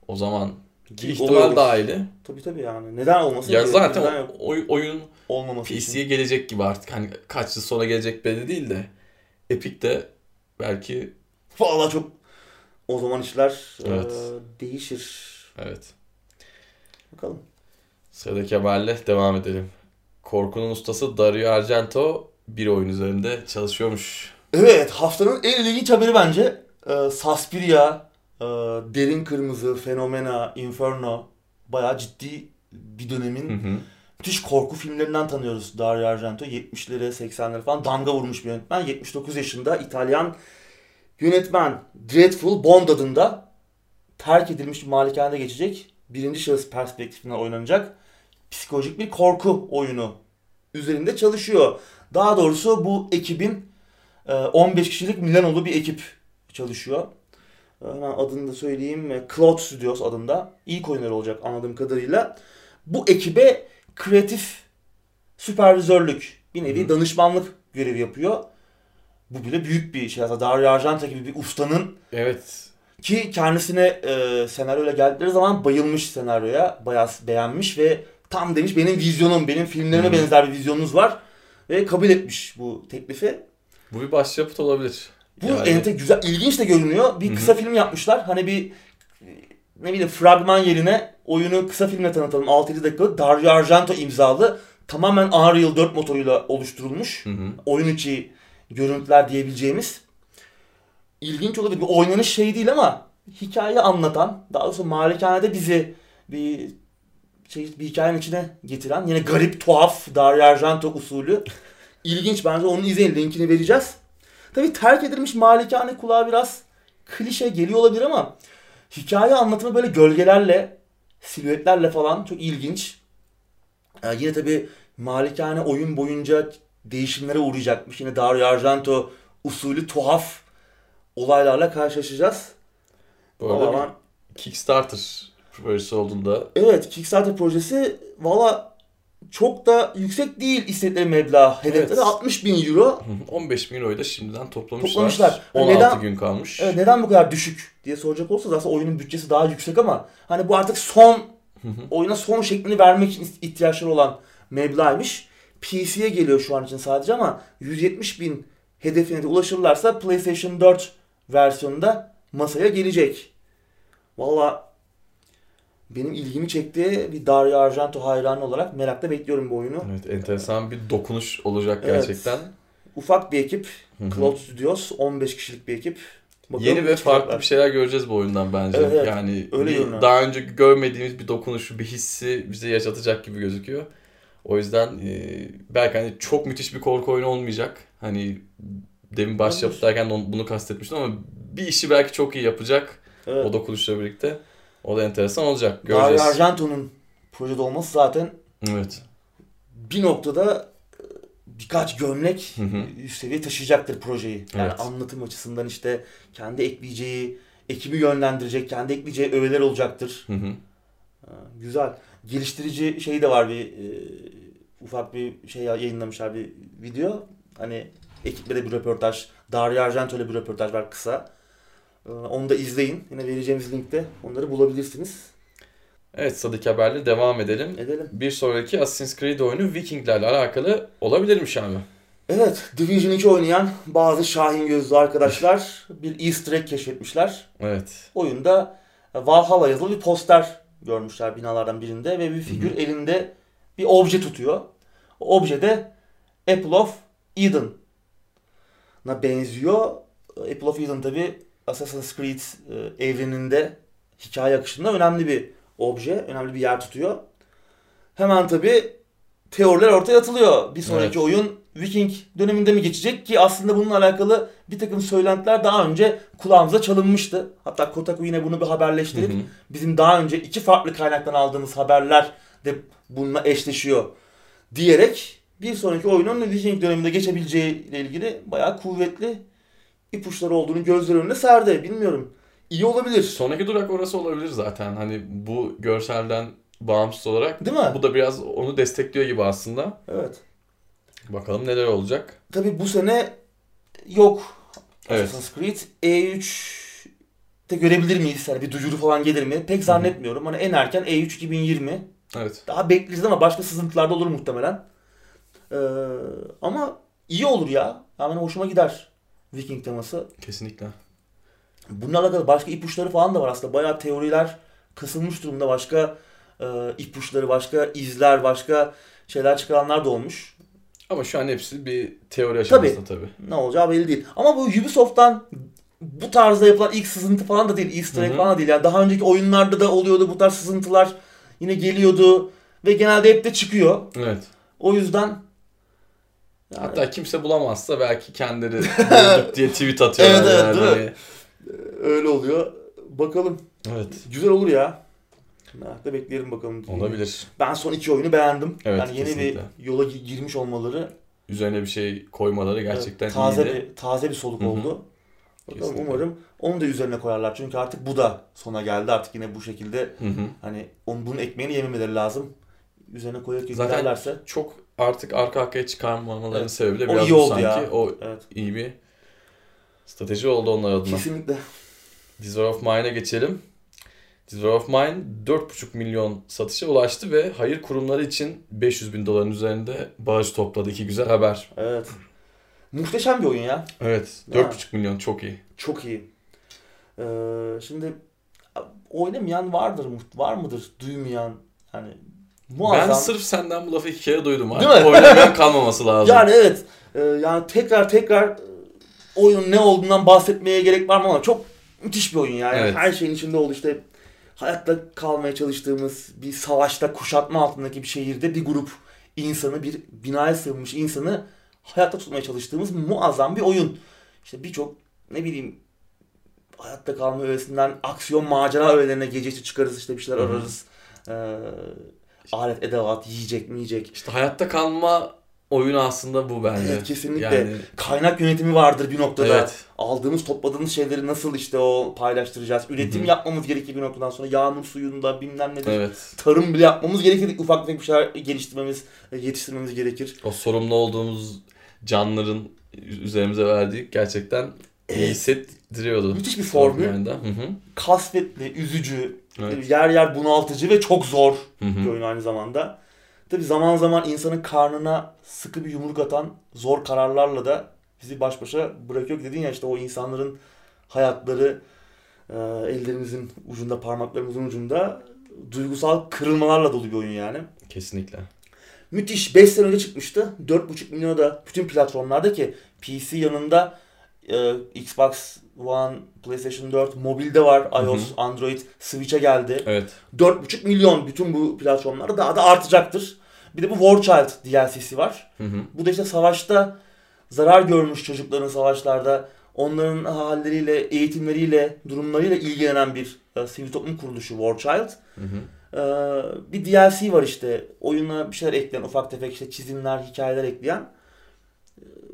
o zaman ki ihtimal dahili. Tabii tabii yani. Neden olmasın? Ya ki? zaten Neden oy- oyun olmaması için. PC'ye gelecek gibi artık. Hani kaç yıl sonra gelecek belli değil de Epic de belki Vallahi çok o zaman işler Evet. e, değişir. evet. Bakalım. Sıradaki haberle devam edelim. korkunun ustası Dario Argento bir oyun üzerinde çalışıyormuş. Evet haftanın en ilginç haberi bence. Ee, Suspiria, e, Derin Kırmızı, Fenomena, Inferno bayağı ciddi bir dönemin Hı hı. Müthiş korku filmlerinden tanıyoruz Dario Argento. 70'lere 80'lere falan damga vurmuş bir yönetmen. 79 yaşında İtalyan yönetmen Dreadful Bond adında terk edilmiş bir malikanede geçecek. Birinci şahıs perspektifinden oynanacak psikolojik bir korku oyunu üzerinde çalışıyor. Daha doğrusu bu ekibin e, 15 kişilik Milano'lu bir ekip çalışıyor. E, Hemen adını da söyleyeyim. E, Cloud Studios adında. İlk oyunları olacak anladığım kadarıyla. Bu ekibe kreatif süpervizörlük, bir nevi Hı. danışmanlık görevi yapıyor. Bu bile büyük bir şey. Aslında Dario Argento gibi bir ustanın Evet. ki kendisine e, senaryoyla geldikleri zaman bayılmış senaryoya. Bayağı beğenmiş ve tam demiş benim vizyonum, benim filmlerime Hı. benzer bir vizyonunuz var. Ve kabul etmiş bu teklifi. Bu bir başyapıt olabilir. Bu Yani- ente güzel, ilginç de görünüyor. Bir kısa film yapmışlar. Hani bir ne bileyim fragman yerine oyunu kısa filmle tanıtalım. 6-7 dakikalık Dario Argento imzalı. Tamamen Unreal 4 motoruyla oluşturulmuş. Hı hı. Oyun içi görüntüler diyebileceğimiz. İlginç olabilir. Bir oynanış şey değil ama hikaye anlatan, daha doğrusu malikanede bizi bir şey bir hikayenin içine getiren yine garip, tuhaf Dario Argento usulü. İlginç bence onu izleyin. Linkini vereceğiz. Tabii terk edilmiş malikane kulağa biraz klişe geliyor olabilir ama hikaye anlatımı böyle gölgelerle, silüetlerle falan çok ilginç. Ee, yine tabii malikane oyun boyunca değişimlere uğrayacakmış. Yine Dario Argento usulü tuhaf olaylarla karşılaşacağız. Bu arada bir Kickstarter projesi olduğunda Evet Kickstarter projesi valla çok da yüksek değil istedikleri meblağ. Hedefleri Evet. 60 bin euro. hı hı, 15 bin euroyu da şimdiden toplamışlar. Toplamışlar. 16 Neden- gün kalmış. Evet, neden bu kadar düşük diye soracak olursanız aslında oyunun bütçesi daha yüksek ama hani bu artık son oyuna son şeklini vermek için ihtiyaçları olan meblağmış. PC'ye geliyor şu an için sadece ama 170 bin hedefine de ulaşırlarsa PlayStation 4 versiyonunda masaya gelecek. Valla benim ilgimi çekti. Bir Dario Argento hayranı olarak merakla bekliyorum bu oyunu. Evet, enteresan bir dokunuş olacak Evet. gerçekten. Ufak bir ekip. Cloud Studios 15 kişilik bir ekip. Bakalım Yeni ve farklı bir şeyler göreceğiz bu oyundan bence. Evet, evet. Yani Öyle bir- görünüyor. daha önce görmediğimiz bir dokunuşu, bir hissi bize yaşatacak gibi gözüküyor. O yüzden e, belki hani çok müthiş bir korku oyunu olmayacak. Hani demin başyapıt derken bunu kastetmiştim ama bir işi belki çok iyi yapacak Evet. o dokunuşla birlikte. O da enteresan olacak. Dario Göreceğiz. Argento'nun projede olması zaten Evet. bir noktada e, birkaç gömlek Hı hı. üst seviye taşıyacaktır projeyi. Yani Evet. anlatım açısından işte kendi ekleyeceği, ekibi yönlendirecek, kendi ekleyeceği öğeler olacaktır. Hı hı. Ha, Güzel. Geliştirici şey de var bir e, ufak bir şey yayınlamışlar bir video. Hani ekiple de bir röportaj. Dario Argento ile bir röportaj var kısa. E, Onu da izleyin. Yine vereceğimiz linkte onları bulabilirsiniz. Evet Sadık haberle devam edelim. Edelim. Bir sonraki Assassin's Creed oyunu Vikinglerle alakalı olabilirmiş abi. Evet, Division 2 oynayan bazı şahin gözlü arkadaşlar bir easter egg keşfetmişler. Evet. Oyunda Valhalla yazılı bir poster görmüşler binalardan birinde ve bir figür elinde bir obje tutuyor. O obje de Apple of Eden'a benziyor. Apple of Eden tabi Assassin's Creed e, evreninde hikaye akışında önemli bir obje, önemli bir yer tutuyor. Hemen tabi teoriler ortaya atılıyor. Bir sonraki Evet. oyun Viking döneminde mi geçecek ki aslında bununla alakalı bir takım söylentiler daha önce kulağımıza çalınmıştı. Hatta Kotaku yine bunu bir haberleştirip Hı hı. bizim daha önce iki farklı kaynaktan aldığımız haberler de bununla eşleşiyor diyerek bir sonraki oyunun Viking döneminde geçebileceği ile ilgili bayağı kuvvetli ipuçları olduğunu gözler önüne serdi. Bilmiyorum. İyi olabilir. Sonraki durak orası olabilir zaten. Hani bu görselden bağımsız olarak Değil mi? bu da biraz onu destekliyor gibi aslında. Evet. Bakalım neler olacak. Tabi bu sene yok Evet. Assassin's Creed. E3'te görebilir miyiz? Yani bir duyuru falan gelir mi? Pek zannetmiyorum. Hani en erken E3 2020. Evet. Daha bekleyeceğiz ama başka sızıntılarda olur muhtemelen. Ee, ama iyi olur ya. Hemen hoşuma gider Viking teması. Kesinlikle. Bununla alakalı başka ipuçları falan da var aslında. Bayağı teoriler kısılmış durumda. Başka e, ipuçları, başka izler, başka şeyler çıkaranlar da olmuş. Ama şu an hepsi bir teori aşamasında tabii. Ne olacağı belli değil. Ama bu Ubisoft'tan bu tarzda yapılan ilk sızıntı falan da değil. Easter egg falan da değil. Yani daha önceki oyunlarda da oluyordu bu tarz sızıntılar. Yine geliyordu. Ve genelde hep de çıkıyor. Evet. O yüzden yani Hatta kimse bulamazsa belki kendileri bulduk diye tweet atıyorlar. Evet, evet, yani. değil mi? öyle oluyor. Bakalım. Evet. Güzel olur ya. Merakla bekleyelim bakalım. Olabilir. Ben son iki oyunu beğendim. Evet, yani yeni kesinlikle. bir yola gi- girmiş olmaları Üzerine bir şey koymaları gerçekten evet, taze iyiydi. bir taze bir soluk Hı hı. oldu. Bakalım Kesinlikle. umarım onu da üzerine koyarlar. Çünkü artık bu da sona geldi. Artık yine bu şekilde Hı hı. hani onun bunun ekmeğini yememeleri lazım. Üzerine koyarak Zaten- giderlerse Çok artık arka arkaya çıkarmamalarının Evet. sebebi de O biraz iyi oldu sanki. ya. O evet. iyi bir strateji oldu onlar adına. Kesinlikle. War of Mine'a geçelim. War of Mine 4,5 milyon satışa ulaştı ve hayır kurumları için 500 bin doların üzerinde bağış topladı. İki güzel haber. Evet. Muhteşem bir oyun ya. Evet. Ya. 4,5 milyon çok iyi. Çok iyi. Ee, şimdi oynamayan vardır? Var mıdır? Duymayan yani muazzam. Ben sırf senden bu lafı iki kere duydum. Değil Artık mi? oynamayan kalmaması lazım. Yani evet. Ee, yani tekrar tekrar e, oyunun ne olduğundan bahsetmeye gerek var mı ama çok müthiş bir oyun yani. Evet. Her şeyin içinde oldu işte hayatta kalmaya çalıştığımız bir savaşta kuşatma altındaki bir şehirde bir grup insanı bir binaya sığınmış insanı hayatta tutmaya çalıştığımız muazzam bir oyun. İşte birçok ne bileyim hayatta kalma öğesinden aksiyon macera öğelerine gece içi çıkarız işte bir şeyler ararız. Ee, alet edevat yiyecek mi yiyecek. İşte hayatta kalma oyunu aslında bu bence. Evet, kesinlikle. Yani Kaynak yönetimi vardır bir noktada. evet. Aldığımız, topladığımız şeyleri nasıl işte o paylaştıracağız. Üretim Hı hı. yapmamız gerekir bir noktadan sonra. Yağmur suyunda bilmem nedir. Evet. Tarım bile yapmamız gerekir. Ufak tefek bir şeyler geliştirmemiz, e, yetiştirmemiz gerekir. O sorumlu olduğumuz canların üzerimize verdiği gerçekten iyi Evet. hissettiriyordu. Müthiş bir formül. Hı. Kasvetli, üzücü, Evet. yer yer bunaltıcı ve çok zor Hı bir oyun aynı zamanda. Tabi zaman zaman insanın karnına sıkı bir yumruk atan zor kararlarla da bizi baş başa bırakıyor. Dedin ya işte o insanların hayatları e, ellerimizin ucunda, parmaklarımızın ucunda duygusal kırılmalarla dolu bir oyun yani. Kesinlikle. Müthiş. 5 sene önce çıkmıştı. 4,5 milyona da bütün platformlarda ki PC yanında e, Xbox One, PlayStation 4, mobilde var. iOS, hı. Android, Switch'e geldi. Evet. 4,5 milyon bütün bu platformlarda daha da artacaktır. Bir de bu War Child DLC'si var. Hı hı. Bu da işte savaşta zarar görmüş çocukların savaşlarda onların halleriyle, eğitimleriyle, durumlarıyla ilgilenen bir e, sivil toplum kuruluşu War Child. Hı hı. Ee, bir DLC var işte. Oyuna bir şeyler ekleyen, ufak tefek işte çizimler, hikayeler ekleyen.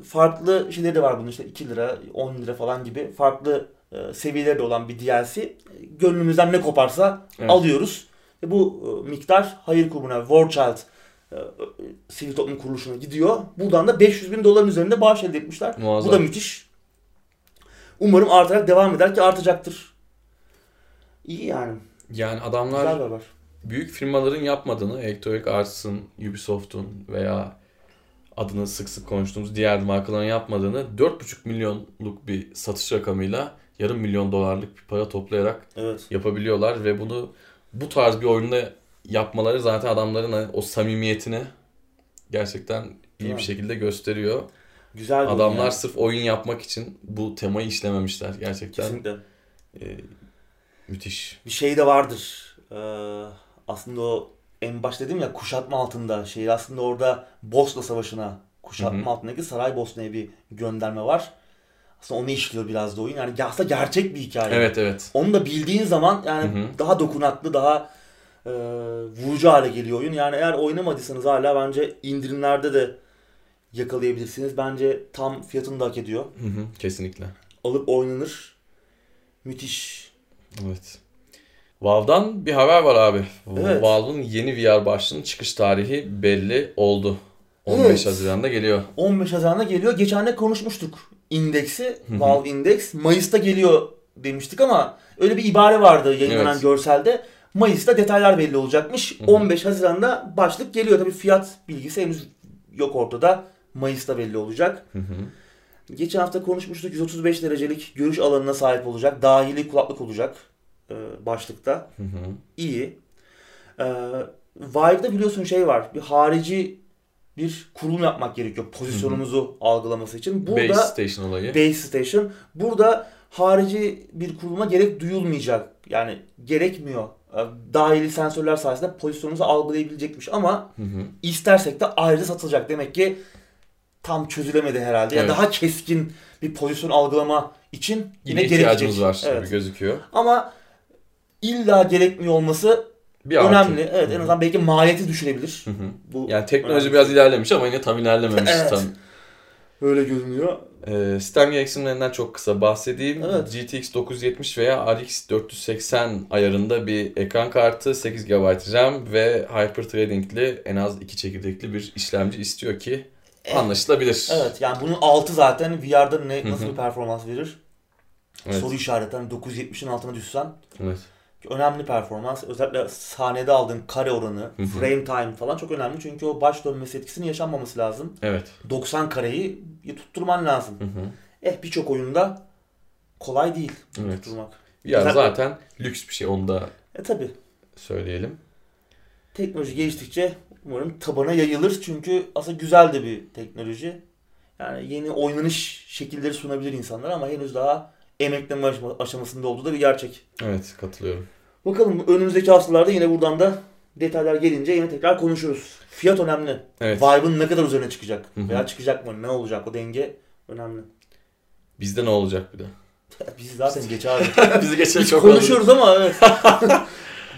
Farklı şeyleri de var bunun işte 2 lira, 10 lira falan gibi farklı e, seviyeleri de olan bir DLC. Gönlümüzden ne koparsa Evet. alıyoruz. Ve bu e, miktar hayır kurumuna, War Child e, e, sivil toplum kuruluşuna gidiyor. Buradan da 500 bin doların üzerinde bağış elde etmişler. Muazzam. Bu da müthiş. Umarım artarak devam eder ki artacaktır. İyi yani. Yani adamlar büyük firmaların yapmadığını Electronic Arts'ın, Ubisoft'un veya adını sık sık konuştuğumuz diğer markaların yapmadığını 4,5 milyonluk bir satış rakamıyla yarım milyon dolarlık bir para toplayarak Evet. yapabiliyorlar ve bunu bu tarz bir oyunda yapmaları zaten adamların o samimiyetini gerçekten iyi Değil bir şekilde gösteriyor. Güzel Adamlar yani. sırf oyun yapmak için bu temayı işlememişler gerçekten. Kesinlikle. e, müthiş. Bir şey de vardır. Ee, aslında o en baş dedim ya kuşatma altında şey aslında orada Bosna Savaşı'na kuşatma Hı hı. altındaki Saraybosna'ya bir gönderme var. Aslında onu işliyor biraz da oyun. Yani aslında gerçek bir hikaye. Evet evet. Onu da bildiğin zaman yani Hı hı. daha dokunaklı, daha e, vurucu hale geliyor oyun. Yani eğer oynamadıysanız hala bence indirimlerde de yakalayabilirsiniz. Bence tam fiyatını da hak ediyor. Hı hı, kesinlikle. Alıp oynanır. Müthiş. Evet. Valve'dan bir haber var abi. Evet. Valve'ın yeni VR başlığının çıkış tarihi belli oldu. 15 Evet. Haziran'da geliyor. 15 Haziran'da geliyor. Geçen de konuşmuştuk indeksi. Valve Index. Mayıs'ta geliyor demiştik ama öyle bir ibare vardı yayınlanan Evet. görselde. Mayıs'ta detaylar belli olacakmış. Hı hı. 15 Haziran'da başlık geliyor. Tabii fiyat bilgisi henüz yok ortada. Mayıs'ta belli olacak. Geçen hafta konuşmuştuk 135 derecelik görüş alanına sahip olacak. Dahili kulaklık olacak e, başlıkta. Hı hı. İyi. E, Vive'da biliyorsun şey var. Bir harici bir kurulum yapmak gerekiyor pozisyonumuzu algılaması için. Burada Base Station olayı. base station burada harici bir kuruluma gerek duyulmayacak. Yani gerekmiyor. Ee, Dahili sensörler sayesinde pozisyonumuzu algılayabilecekmiş ama Hı hı. istersek de ayrı satılacak. Demek ki tam çözülemedi herhalde. Evet. daha keskin bir pozisyon algılama için yine, Yine ihtiyacımız gerekecek. var Evet. gibi gözüküyor. Ama illa gerekmiyor olması Bir artı. önemli. Evet Hı en azından belki maliyeti düşürebilir. Hı hı. Bu Yani teknoloji önemli. biraz ilerlemiş ama yine tam ilerlememiş. Evet. Tam. öyle görünüyor. Ee, sistem gereksinimlerinden çok kısa bahsedeyim. Evet. GTX 970 veya RX 480 ayarında bir ekran kartı, 8 GB RAM ve Hyper-Threading'li en az 2 çekirdekli bir işlemci istiyor ki anlaşılabilir. Evet yani bunun altı zaten VR'da ne, nasıl bir performans verir? Evet. Soru işareti. Hani 970'in altına düşsen Evet. Önemli performans. Özellikle saniyede aldığın kare oranı, frame time falan çok önemli. Çünkü o baş dönmesi etkisinin yaşanmaması lazım. Evet. 90 kareyi tutturman lazım. Hı hı. Eh birçok oyunda kolay değil Evet. tutturmak. Ya Zaten- zaten lüks bir şey onu da E tabi söyleyelim. teknoloji geliştikçe umarım tabana yayılır. Çünkü aslında güzel de bir teknoloji. Yani yeni oynanış şekilleri sunabilir insanlar ama henüz daha emekleme aşama- aşamasında olduğu da bir gerçek. Evet katılıyorum. Bakalım önümüzdeki haftalarda yine buradan da detaylar gelince yine tekrar konuşuruz. Fiyat önemli. Evet. Vibe'ın ne kadar üzerine çıkacak? Hı hı. Veya çıkacak mı? Ne olacak? O denge önemli. Bizde ne olacak bir de? Biz zaten geç abi. Bizi geçen çok konuşuyoruz ama evet.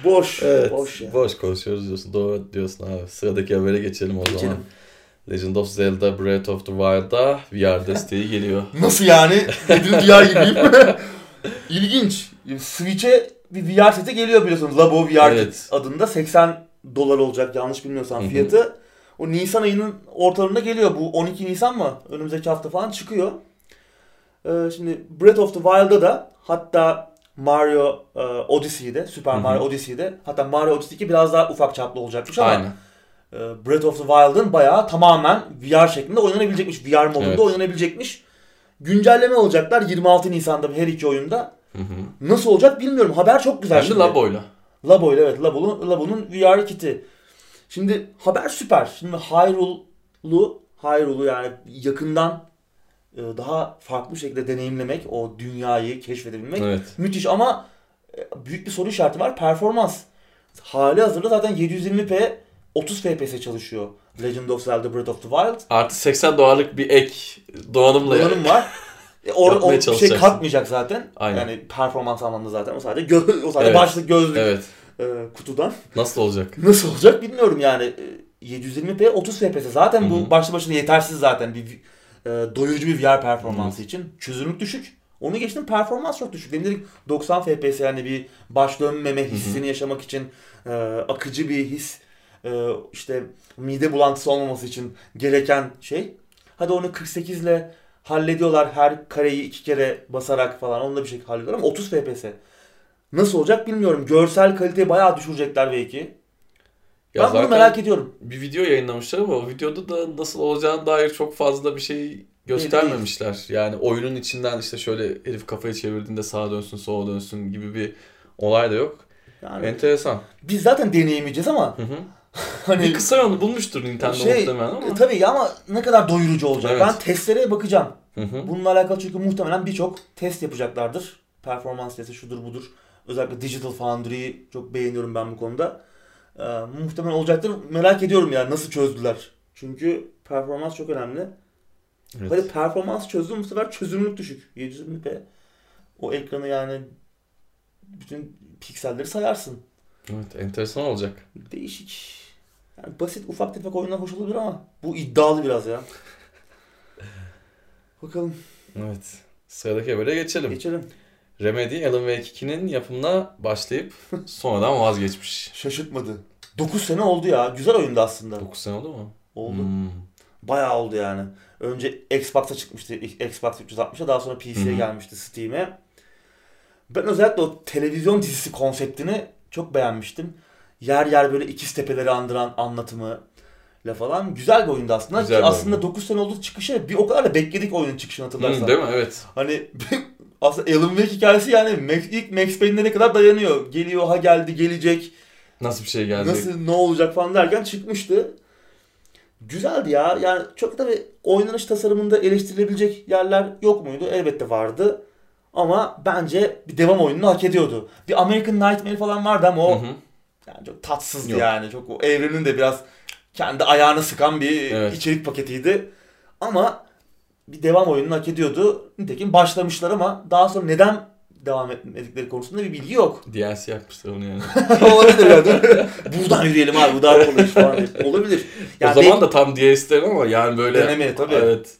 boş. Evet. Boş ya. Boş konuşuyoruz diyorsun. Doğru diyorsun abi. Sıradaki habere geçelim o zaman. Geçelim. Legend of Zelda Breath of the Wild'da VR desteği geliyor. Nasıl yani? Dedim VR gibiyim. İlginç. Switch'e bir VR seti geliyor biliyorsunuz. Labo VR Evet. Kit adında 80 dolar olacak yanlış bilmiyorsam fiyatı. O Nisan ayının ortalarında geliyor. Bu 12 Nisan mı? Önümüzdeki hafta falan çıkıyor. Ee, şimdi Breath of the Wild'da da hatta Mario e, Odyssey'de, Super Hı hı. Mario Odyssey'de hatta Mario Odyssey 2 biraz daha ufak çaplı olacakmış ama Aynen. e, Breath of the Wild'ın bayağı tamamen VR şeklinde oynanabilecekmiş. VR modunda Evet. oynanabilecekmiş. Güncelleme olacaklar 26 Nisan'da her iki oyunda. Hı hı. Nasıl olacak bilmiyorum. Haber çok güzel Hem şimdi. Labo'yla. Labo ile evet Labo'nun Labo'nun VR kiti. Şimdi haber süper. Şimdi Hyrule'lu Hyrule'u yani yakından e, daha farklı şekilde deneyimlemek, o dünyayı keşfedebilmek Evet. müthiş ama e, büyük bir soru işareti var. Performans. Hali hazırda zaten 720p 30 FPS çalışıyor. Legend of Zelda Breath of the Wild. Artı 80 dolarlık bir ek donanımla Donanım var. E, or, o şey katmayacak zaten. Aynen. Yani performans anlamında zaten. O sadece, gö- o sadece Evet. başlık gözlük Evet. e, kutudan. Nasıl olacak? Nasıl olacak bilmiyorum yani. E, 720p 30 FPS zaten Hı bu başlı başına yetersiz zaten bir e, doyurucu bir VR performansı için. Çözünürlük düşük. Onu geçtim performans çok düşük. Dedik 90 FPS yani bir baş dönmeme hissini yaşamak için e, akıcı bir his e, işte mide bulantısı olmaması için gereken şey. Hadi onu 48 ile hallediyorlar her kareyi iki kere basarak falan onu da bir şekilde hallediyorlar ama 30 FPS. Nasıl olacak bilmiyorum. Görsel kaliteyi bayağı düşürecekler belki. Ya ben bunu merak ediyorum. bir video yayınlamışlar ama o videoda da nasıl olacağına dair çok fazla bir şey göstermemişler. Yani oyunun içinden işte şöyle herif kafayı çevirdiğinde sağa dönsün sola dönsün gibi bir olay da yok. Yani Enteresan. biz zaten deneyemeyeceğiz ama Hı hı. Hani Bir kısa yolunu bulmuştur Nintendo şey muhtemelen ama. e, tabii ama ne kadar doyurucu olacak. Evet. Ben testlere bakacağım. Hı hı. Bununla alakalı çünkü muhtemelen birçok test yapacaklardır. Performans testi şudur budur. Özellikle Digital Foundry'yi çok beğeniyorum ben bu konuda. Ee, muhtemelen olacaktır. Merak ediyorum yani nasıl çözdüler. Çünkü performans çok önemli. Evet. Hadi performans çözdüm bu sefer çözünürlük düşük. 720p. O ekranı yani bütün pikselleri sayarsın. evet, enteresan olacak. Değişik. Yani basit ufak tefek oyunlar hoş olabilir ama bu iddialı biraz ya. Bakalım Evet. Sıradaki habere geçelim. geçelim. Remedy Alan Wake 2'nin yapımına başlayıp sonradan vazgeçmiş. Şaşırtmadı. 9 sene oldu ya. Güzel oyundu aslında. 9 sene oldu mu? Oldu. Hmm. Bayağı oldu yani. Önce Xbox'a çıkmıştı. Xbox 360'a daha sonra PC'ye gelmişti Steam'e. Ben özellikle o televizyon dizisi konseptini çok beğenmiştim. Yer yer böyle ikiz tepeleri andıran anlatımı ile falan güzel bir oyundu aslında. Güzel Ki aslında oyundu. 9 sene oldu çıkışı. Bir o kadar da bekledik oyunun çıkışını hatırlarsan. Hmm, değil mi? Evet. Hani aslında Alan Wake hikayesi yani Max, ilk Max Payne'de ne kadar dayanıyor. Geliyor, ha geldi, gelecek. Nasıl bir şey gelecek? Nasıl ne olacak falan derken çıkmıştı. Güzeldi ya. Yani çok tabii oynanış tasarımında eleştirilebilecek yerler yok muydu? Elbette vardı. Ama bence bir devam oyununu hak ediyordu. Bir American Nightmare falan vardı ama o Hı hı. Yani çok tatsızdı Yok. yani. Çok o evrenin de biraz kendi ayağını sıkan bir Evet. içerik paketiydi. Ama bir devam oyununu hak ediyordu. Nitekim başlamışlar ama daha sonra neden devam etmedikleri konusunda bir bilgi yok. DLC yapmışlar onu yani. Olabilir yani. Buradan yürüyelim abi bu daha kolay falan. Olabilir. o zaman da tam DLC'den ama yani böyle... Deneme, tabii. Evet.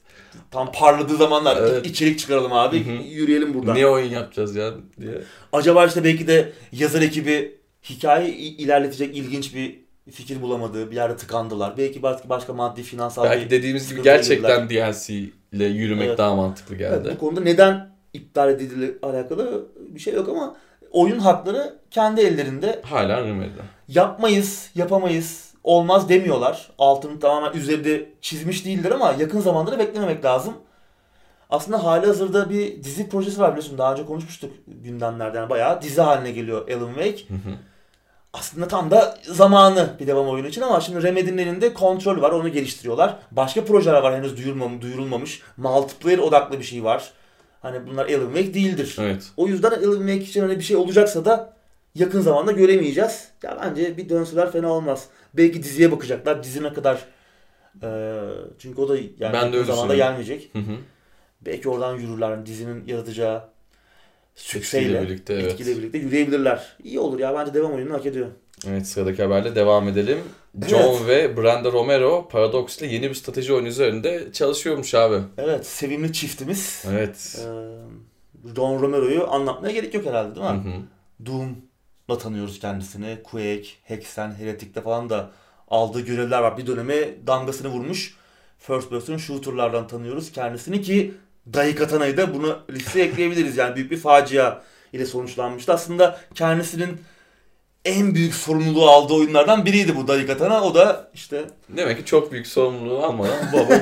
tam parladığı zamanlar Evet. içerik çıkaralım abi. Hı hı. Yürüyelim buradan. Ne oyun yapacağız ya diye. Acaba işte belki de yazar ekibi hikaye ilerletecek ilginç bir fikir bulamadı. Bir yerde tıkandılar. Belki başka, başka maddi finansal Belki dediğimiz gibi gerçekten DLC ile yürümek Evet. daha mantıklı Evet, geldi. bu konuda neden iptal edildiği alakalı bir şey yok ama oyun hakları kendi ellerinde. Hala Remedy'de. Yapmayız, yapamayız, olmaz demiyorlar. Altını tamamen üzerinde çizmiş değiller ama yakın zamanda da beklememek lazım. Aslında hali hazırda bir dizi projesi var biliyorsun. Daha önce konuşmuştuk gündemlerde. Yani bayağı dizi haline geliyor Alan Wake. Hı hı. Aslında tam da zamanı bir devam oyunu için ama şimdi Remedy'nin elinde kontrol var. Onu geliştiriyorlar. Başka projeler var henüz duyurulmamış, duyurulmamış. Multiplayer odaklı bir şey var. Hani bunlar Alan Wake değildir. Evet. O yüzden Alan Wake için hani bir şey olacaksa da yakın zamanda göremeyeceğiz. Ya bence bir dönsüler fena olmaz. Belki diziye bakacaklar. Dizi ne kadar eee, çünkü o da yani Ben de zamanda gelmeyecek. Hı hı. Belki oradan yürürler. Yani dizinin yaratacağı sükseyle, birlikte evet. etkiyle birlikte yürüyebilirler. İyi olur ya. Bence devam oyununu hak ediyor. Evet sıradaki haberle devam edelim. John ve Brenda Romero Paradox ile yeni bir strateji oyunu üzerinde çalışıyormuş abi. Evet, sevimli çiftimiz. Evet. Ee, Don Romero'yu anlatmaya gerek yok herhalde değil Hı mi? hı. Doom'la tanıyoruz kendisini. Quake, Hexen, Heretic'te falan da aldığı görevler var. Bir döneme damgasını vurmuş. First person shooter'lardan tanıyoruz kendisini ki Daikatana'yı da bunu listeye ekleyebiliriz. Yani büyük bir facia ile sonuçlanmıştı. Aslında kendisinin en büyük sorumluluğu aldığı oyunlardan biriydi bu Daikatana. O da işte Demek ki çok büyük sorumluluğu almadan baba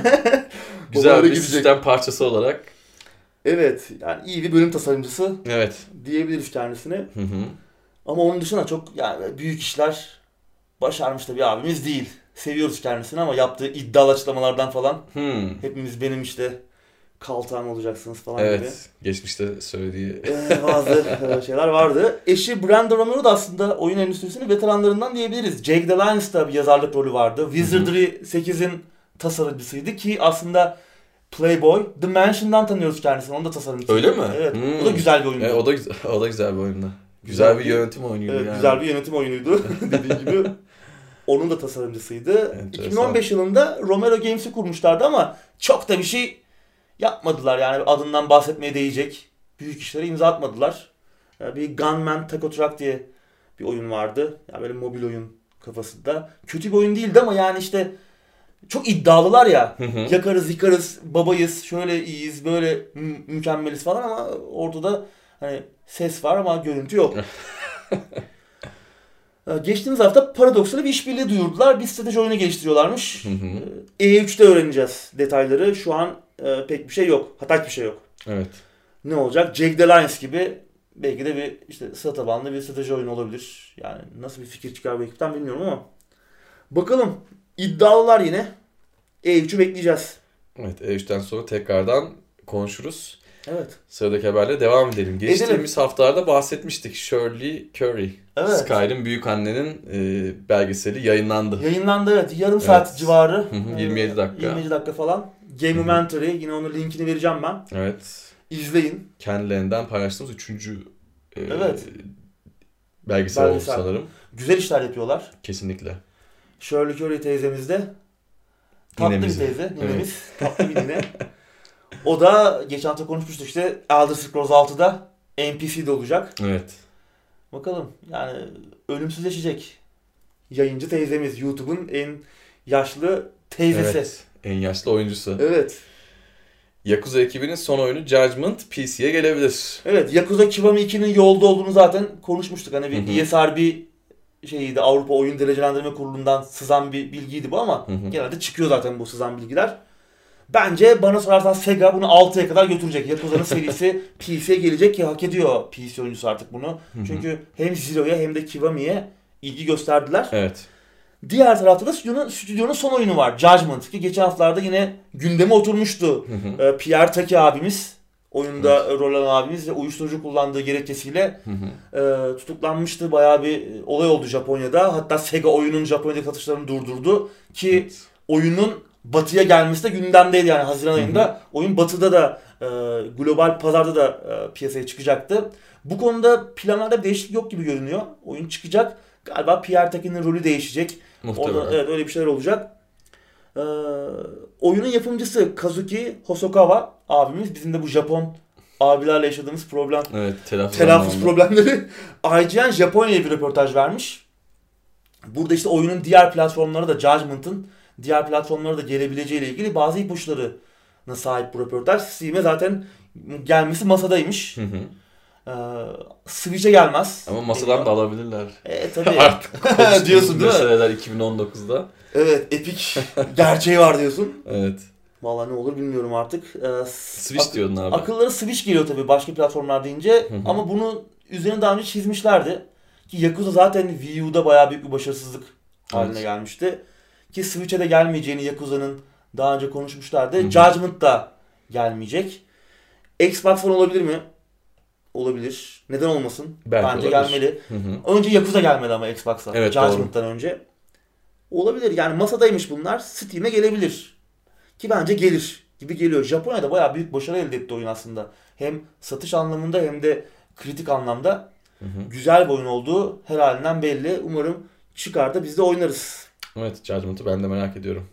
güzel bir gidecek. sistem parçası olarak. evet yani iyi bir bölüm tasarımcısı Evet. diyebiliriz kendisine. Hı hı. Ama onun dışında çok yani büyük işler başarmış da bir abimiz değil. Seviyoruz kendisini ama yaptığı iddialı açıklamalardan falan Hmm. hepimiz benim işte kaltağım olacaksınız falan gibi. Evet. Geçmişte söylediği. Ee, bazı şeyler vardı. Eşi Brandon Romero da aslında oyun endüstrisinin veteranlarından diyebiliriz. Jake Delaine's'ta bir yazarlık rolü vardı. Wizardry 8'in tasarımcısıydı ki aslında Playboy, The Mansion'dan tanıyoruz kendisini. Onun da tasarımcısı. Öyle mi? Evet. Hmm. O da güzel bir oyundu. E, o da güzel, o da güzel bir oyundu. Güzel Güzel bir bir- yönetim oyunuydu Evet, yani. güzel bir yönetim oyunuydu dediğim gibi. Onun da tasarımcısıydı. Enteresan. 2015 yılında Romero Games'i kurmuşlardı ama çok da bir şey yapmadılar. Yani adından bahsetmeye değecek büyük işlere imza atmadılar. Ee, Bir Gunman Taco Truck diye bir oyun vardı. Yani böyle mobil oyun kafasında. Kötü bir oyun değildi ama yani işte çok iddialılar ya. Hı hı. Yakarız, yıkarız, babayız, şöyle iyiyiz, böyle mü- mükemmeliz falan ama ortada hani ses var ama görüntü yok. Ee, Geçtiğimiz hafta Paradox'la bir işbirliği duyurdular. Bir strateji oyunu geliştiriyorlarmış. Hı hı. Ee, E3'te öğreneceğiz detayları. Şu an e, pek bir şey yok. Hatta hiçbir şey yok. Evet. Ne olacak? Jagged Alliance gibi belki de bir işte sıra tabanlı bir strateji oyunu olabilir. Yani nasıl bir fikir çıkar bu ekipten bilmiyorum ama. Bakalım. İddialılar yine. E3'ü bekleyeceğiz. Evet. E3'ten sonra tekrardan konuşuruz. Evet. Sıradaki haberle devam edelim. Geçtiğimiz haftalarda bahsetmiştik. Shirley Curry. Evet. Skyrim Büyük Anne'nin e, belgeseli yayınlandı. Yayınlandı evet. Yarım saat Evet. civarı. Hı hı, 27 dakika. 27 dakika falan. Gamementary. Yine onun linkini vereceğim ben. Evet. İzleyin. Kendilerinden paylaştığımız üçüncü e, Evet. belgesel oldu Belgesel. sanırım. Güzel işler yapıyorlar. Kesinlikle. Shirley Curry teyzemiz de tatlı Ninemiz. bir teyze. Ninemiz. Tatlı bir nine. O da geçen hafta konuşmuştuk işte Elder Scrolls 6'da NPC de olacak. Evet. Bakalım yani ölümsüzleşecek. Yayıncı teyzemiz. YouTube'un en yaşlı teyzesi. Evet. En yaşlı oyuncusu. Evet. Yakuza ekibinin son oyunu Judgment PC'ye gelebilir. Evet. Yakuza Kiwami 2'nin yolda olduğunu zaten konuşmuştuk. Hani bir. ESRB şeyiydi Avrupa Oyun Derecelendirme Kurulu'ndan sızan bir bilgiydi bu ama Hı hı. genelde çıkıyor zaten bu sızan bilgiler. Bence bana sorarsan Sega bunu 6'ya kadar götürecek. Yakuza'nın serisi PC'ye gelecek ki hak ediyor PC oyuncusu artık bunu. Hı hı. Çünkü hem Zero'ya hem de Kiwami'ye ilgi gösterdiler. Evet. Diğer tarafta da stüdyonun, stüdyonun son oyunu var. Judgment ki geçen haftalarda yine gündeme oturmuştu. Hı hı. Ee, Pierre Taki abimiz oyunda rol alan abimiz ve uyuşturucu kullandığı gerekçesiyle Hı hı. e, tutuklanmıştı. Bayağı bir olay oldu Japonya'da. Hatta Sega oyunun Japonya'daki satışlarını durdurdu. Ki Evet. oyunun batıya gelmesi de gündemdeydi yani Haziran ayında. Oyun batıda da e, global pazarda da e, piyasaya çıkacaktı. Bu konuda planlarda bir değişiklik yok gibi görünüyor. Oyun çıkacak. Galiba Pierre Taki'nin rolü değişecek. Muhtemelen. Orada, evet öyle bir şeyler olacak. Ee, oyunun yapımcısı Kazuki Hosokawa abimiz. Bizim de bu Japon abilerle yaşadığımız problem Evet, telaffuz, telaffuz problemleri. IGN Japonya'ya bir röportaj vermiş. Burada işte oyunun diğer platformlara da Judgment'ın diğer platformlara da gelebileceğiyle ilgili bazı ipuçlarına sahip bu röportaj. Steam'e zaten gelmesi masadaymış. Hı hı. Ee, Switch'e gelmez. Ama masadan da alabilirler. E tabii. Artık Diyorsun değil mi? meseleler 2019'da. Evet Epic gerçeği var diyorsun. Evet. Vallahi ne olur bilmiyorum artık. Ee, Switch ak- diyordun abi. Akıllara Switch geliyor tabii başka platformlar deyince. Ama bunu üzerine daha önce çizmişlerdi. Ki Yakuza zaten Wii U'da bayağı büyük bir başarısızlık haline Evet. gelmişti. Ki Switch'e de gelmeyeceğini Yakuza'nın daha önce konuşmuşlardı. Hı hı. Judgment da gelmeyecek. Xbox One olabilir mi? Olabilir. Neden olmasın? Belki Bence olabilir. gelmeli. Hı hı. Önce Yakuza gelmedi ama Xbox'a. Evet, Judgment'tan önce. Olabilir. Yani masadaymış bunlar. Steam'e gelebilir. Ki bence gelir gibi geliyor. Japonya'da bayağı büyük başarı elde etti oyun aslında. Hem satış anlamında hem de kritik anlamda Hı hı. güzel bir oyun olduğu her halinden belli. Umarım çıkar da biz de oynarız. Evet, Judgment'ı ben de merak ediyorum.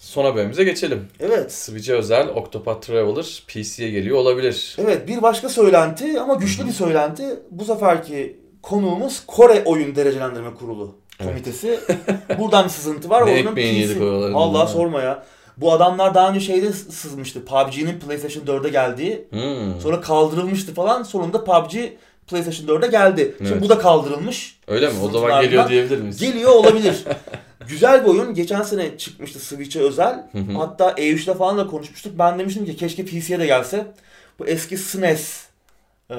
Son haberimize geçelim. Evet. Switch'e özel Octopath Traveler PC'ye geliyor olabilir. Evet bir başka söylenti ama güçlü bir söylenti. Bu seferki konuğumuz Kore Oyun Derecelendirme Kurulu Evet. komitesi. Buradan bir sızıntı var. Ne ekmeğini PC Allah sorma ya. Bu adamlar daha önce şeyde sızmıştı. PUBG'nin PlayStation 4'e geldiği. Hmm. Sonra kaldırılmıştı falan. Sonunda PUBG PlayStation 4'e geldi. Şimdi Evet. bu da kaldırılmış. Öyle mi? O zaman geliyor diyebilir miyiz? Geliyor olabilir. Güzel bir oyun. Geçen sene çıkmıştı Switch'e özel. Hı hı. Hatta E3'te falan da konuşmuştuk. Ben demiştim ki keşke PC'ye de gelse. Bu eski SNES e,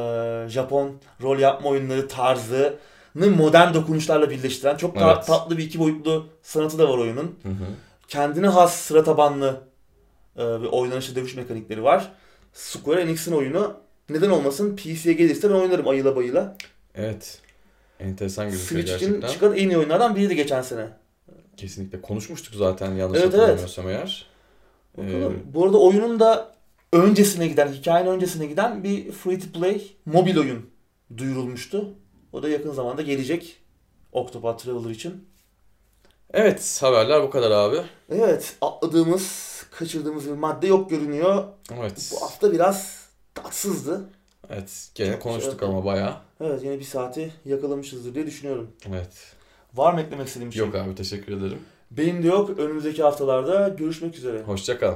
Japon rol yapma oyunları tarzını modern dokunuşlarla birleştiren çok ta- Evet. tatlı bir iki boyutlu sanatı da var oyunun. Hı hı. Kendine has sıra tabanlı e, bir oynanışı dövüş mekanikleri var. Square Enix'in oyunu neden olmasın PC'ye gelirse ben oynarım ayıla bayıla. Evet. Enteresan gözüküyor Switch için gerçekten. çıkan en iyi oyunlardan biriydi geçen sene. Kesinlikle. Konuşmuştuk zaten yanlış Evet, hatırlamıyorsam eğer. Bakalım. Ee, Bu arada oyunun da öncesine giden, hikayenin öncesine giden bir free to play mobil oyun duyurulmuştu. O da yakın zamanda gelecek Octopath Traveler için. evet haberler bu kadar abi. Evet, atladığımız, kaçırdığımız bir madde yok görünüyor. Evet. Bu hafta biraz tatsızdı. Evet. Gene Çok konuştuk şey ama bayağı. Evet, yine bir saati yakalamışızdır diye düşünüyorum. Evet. Var mı eklemek istediğim bir şey? Yok abi teşekkür ederim. Benim de yok. Önümüzdeki haftalarda görüşmek üzere. Hoşça kal.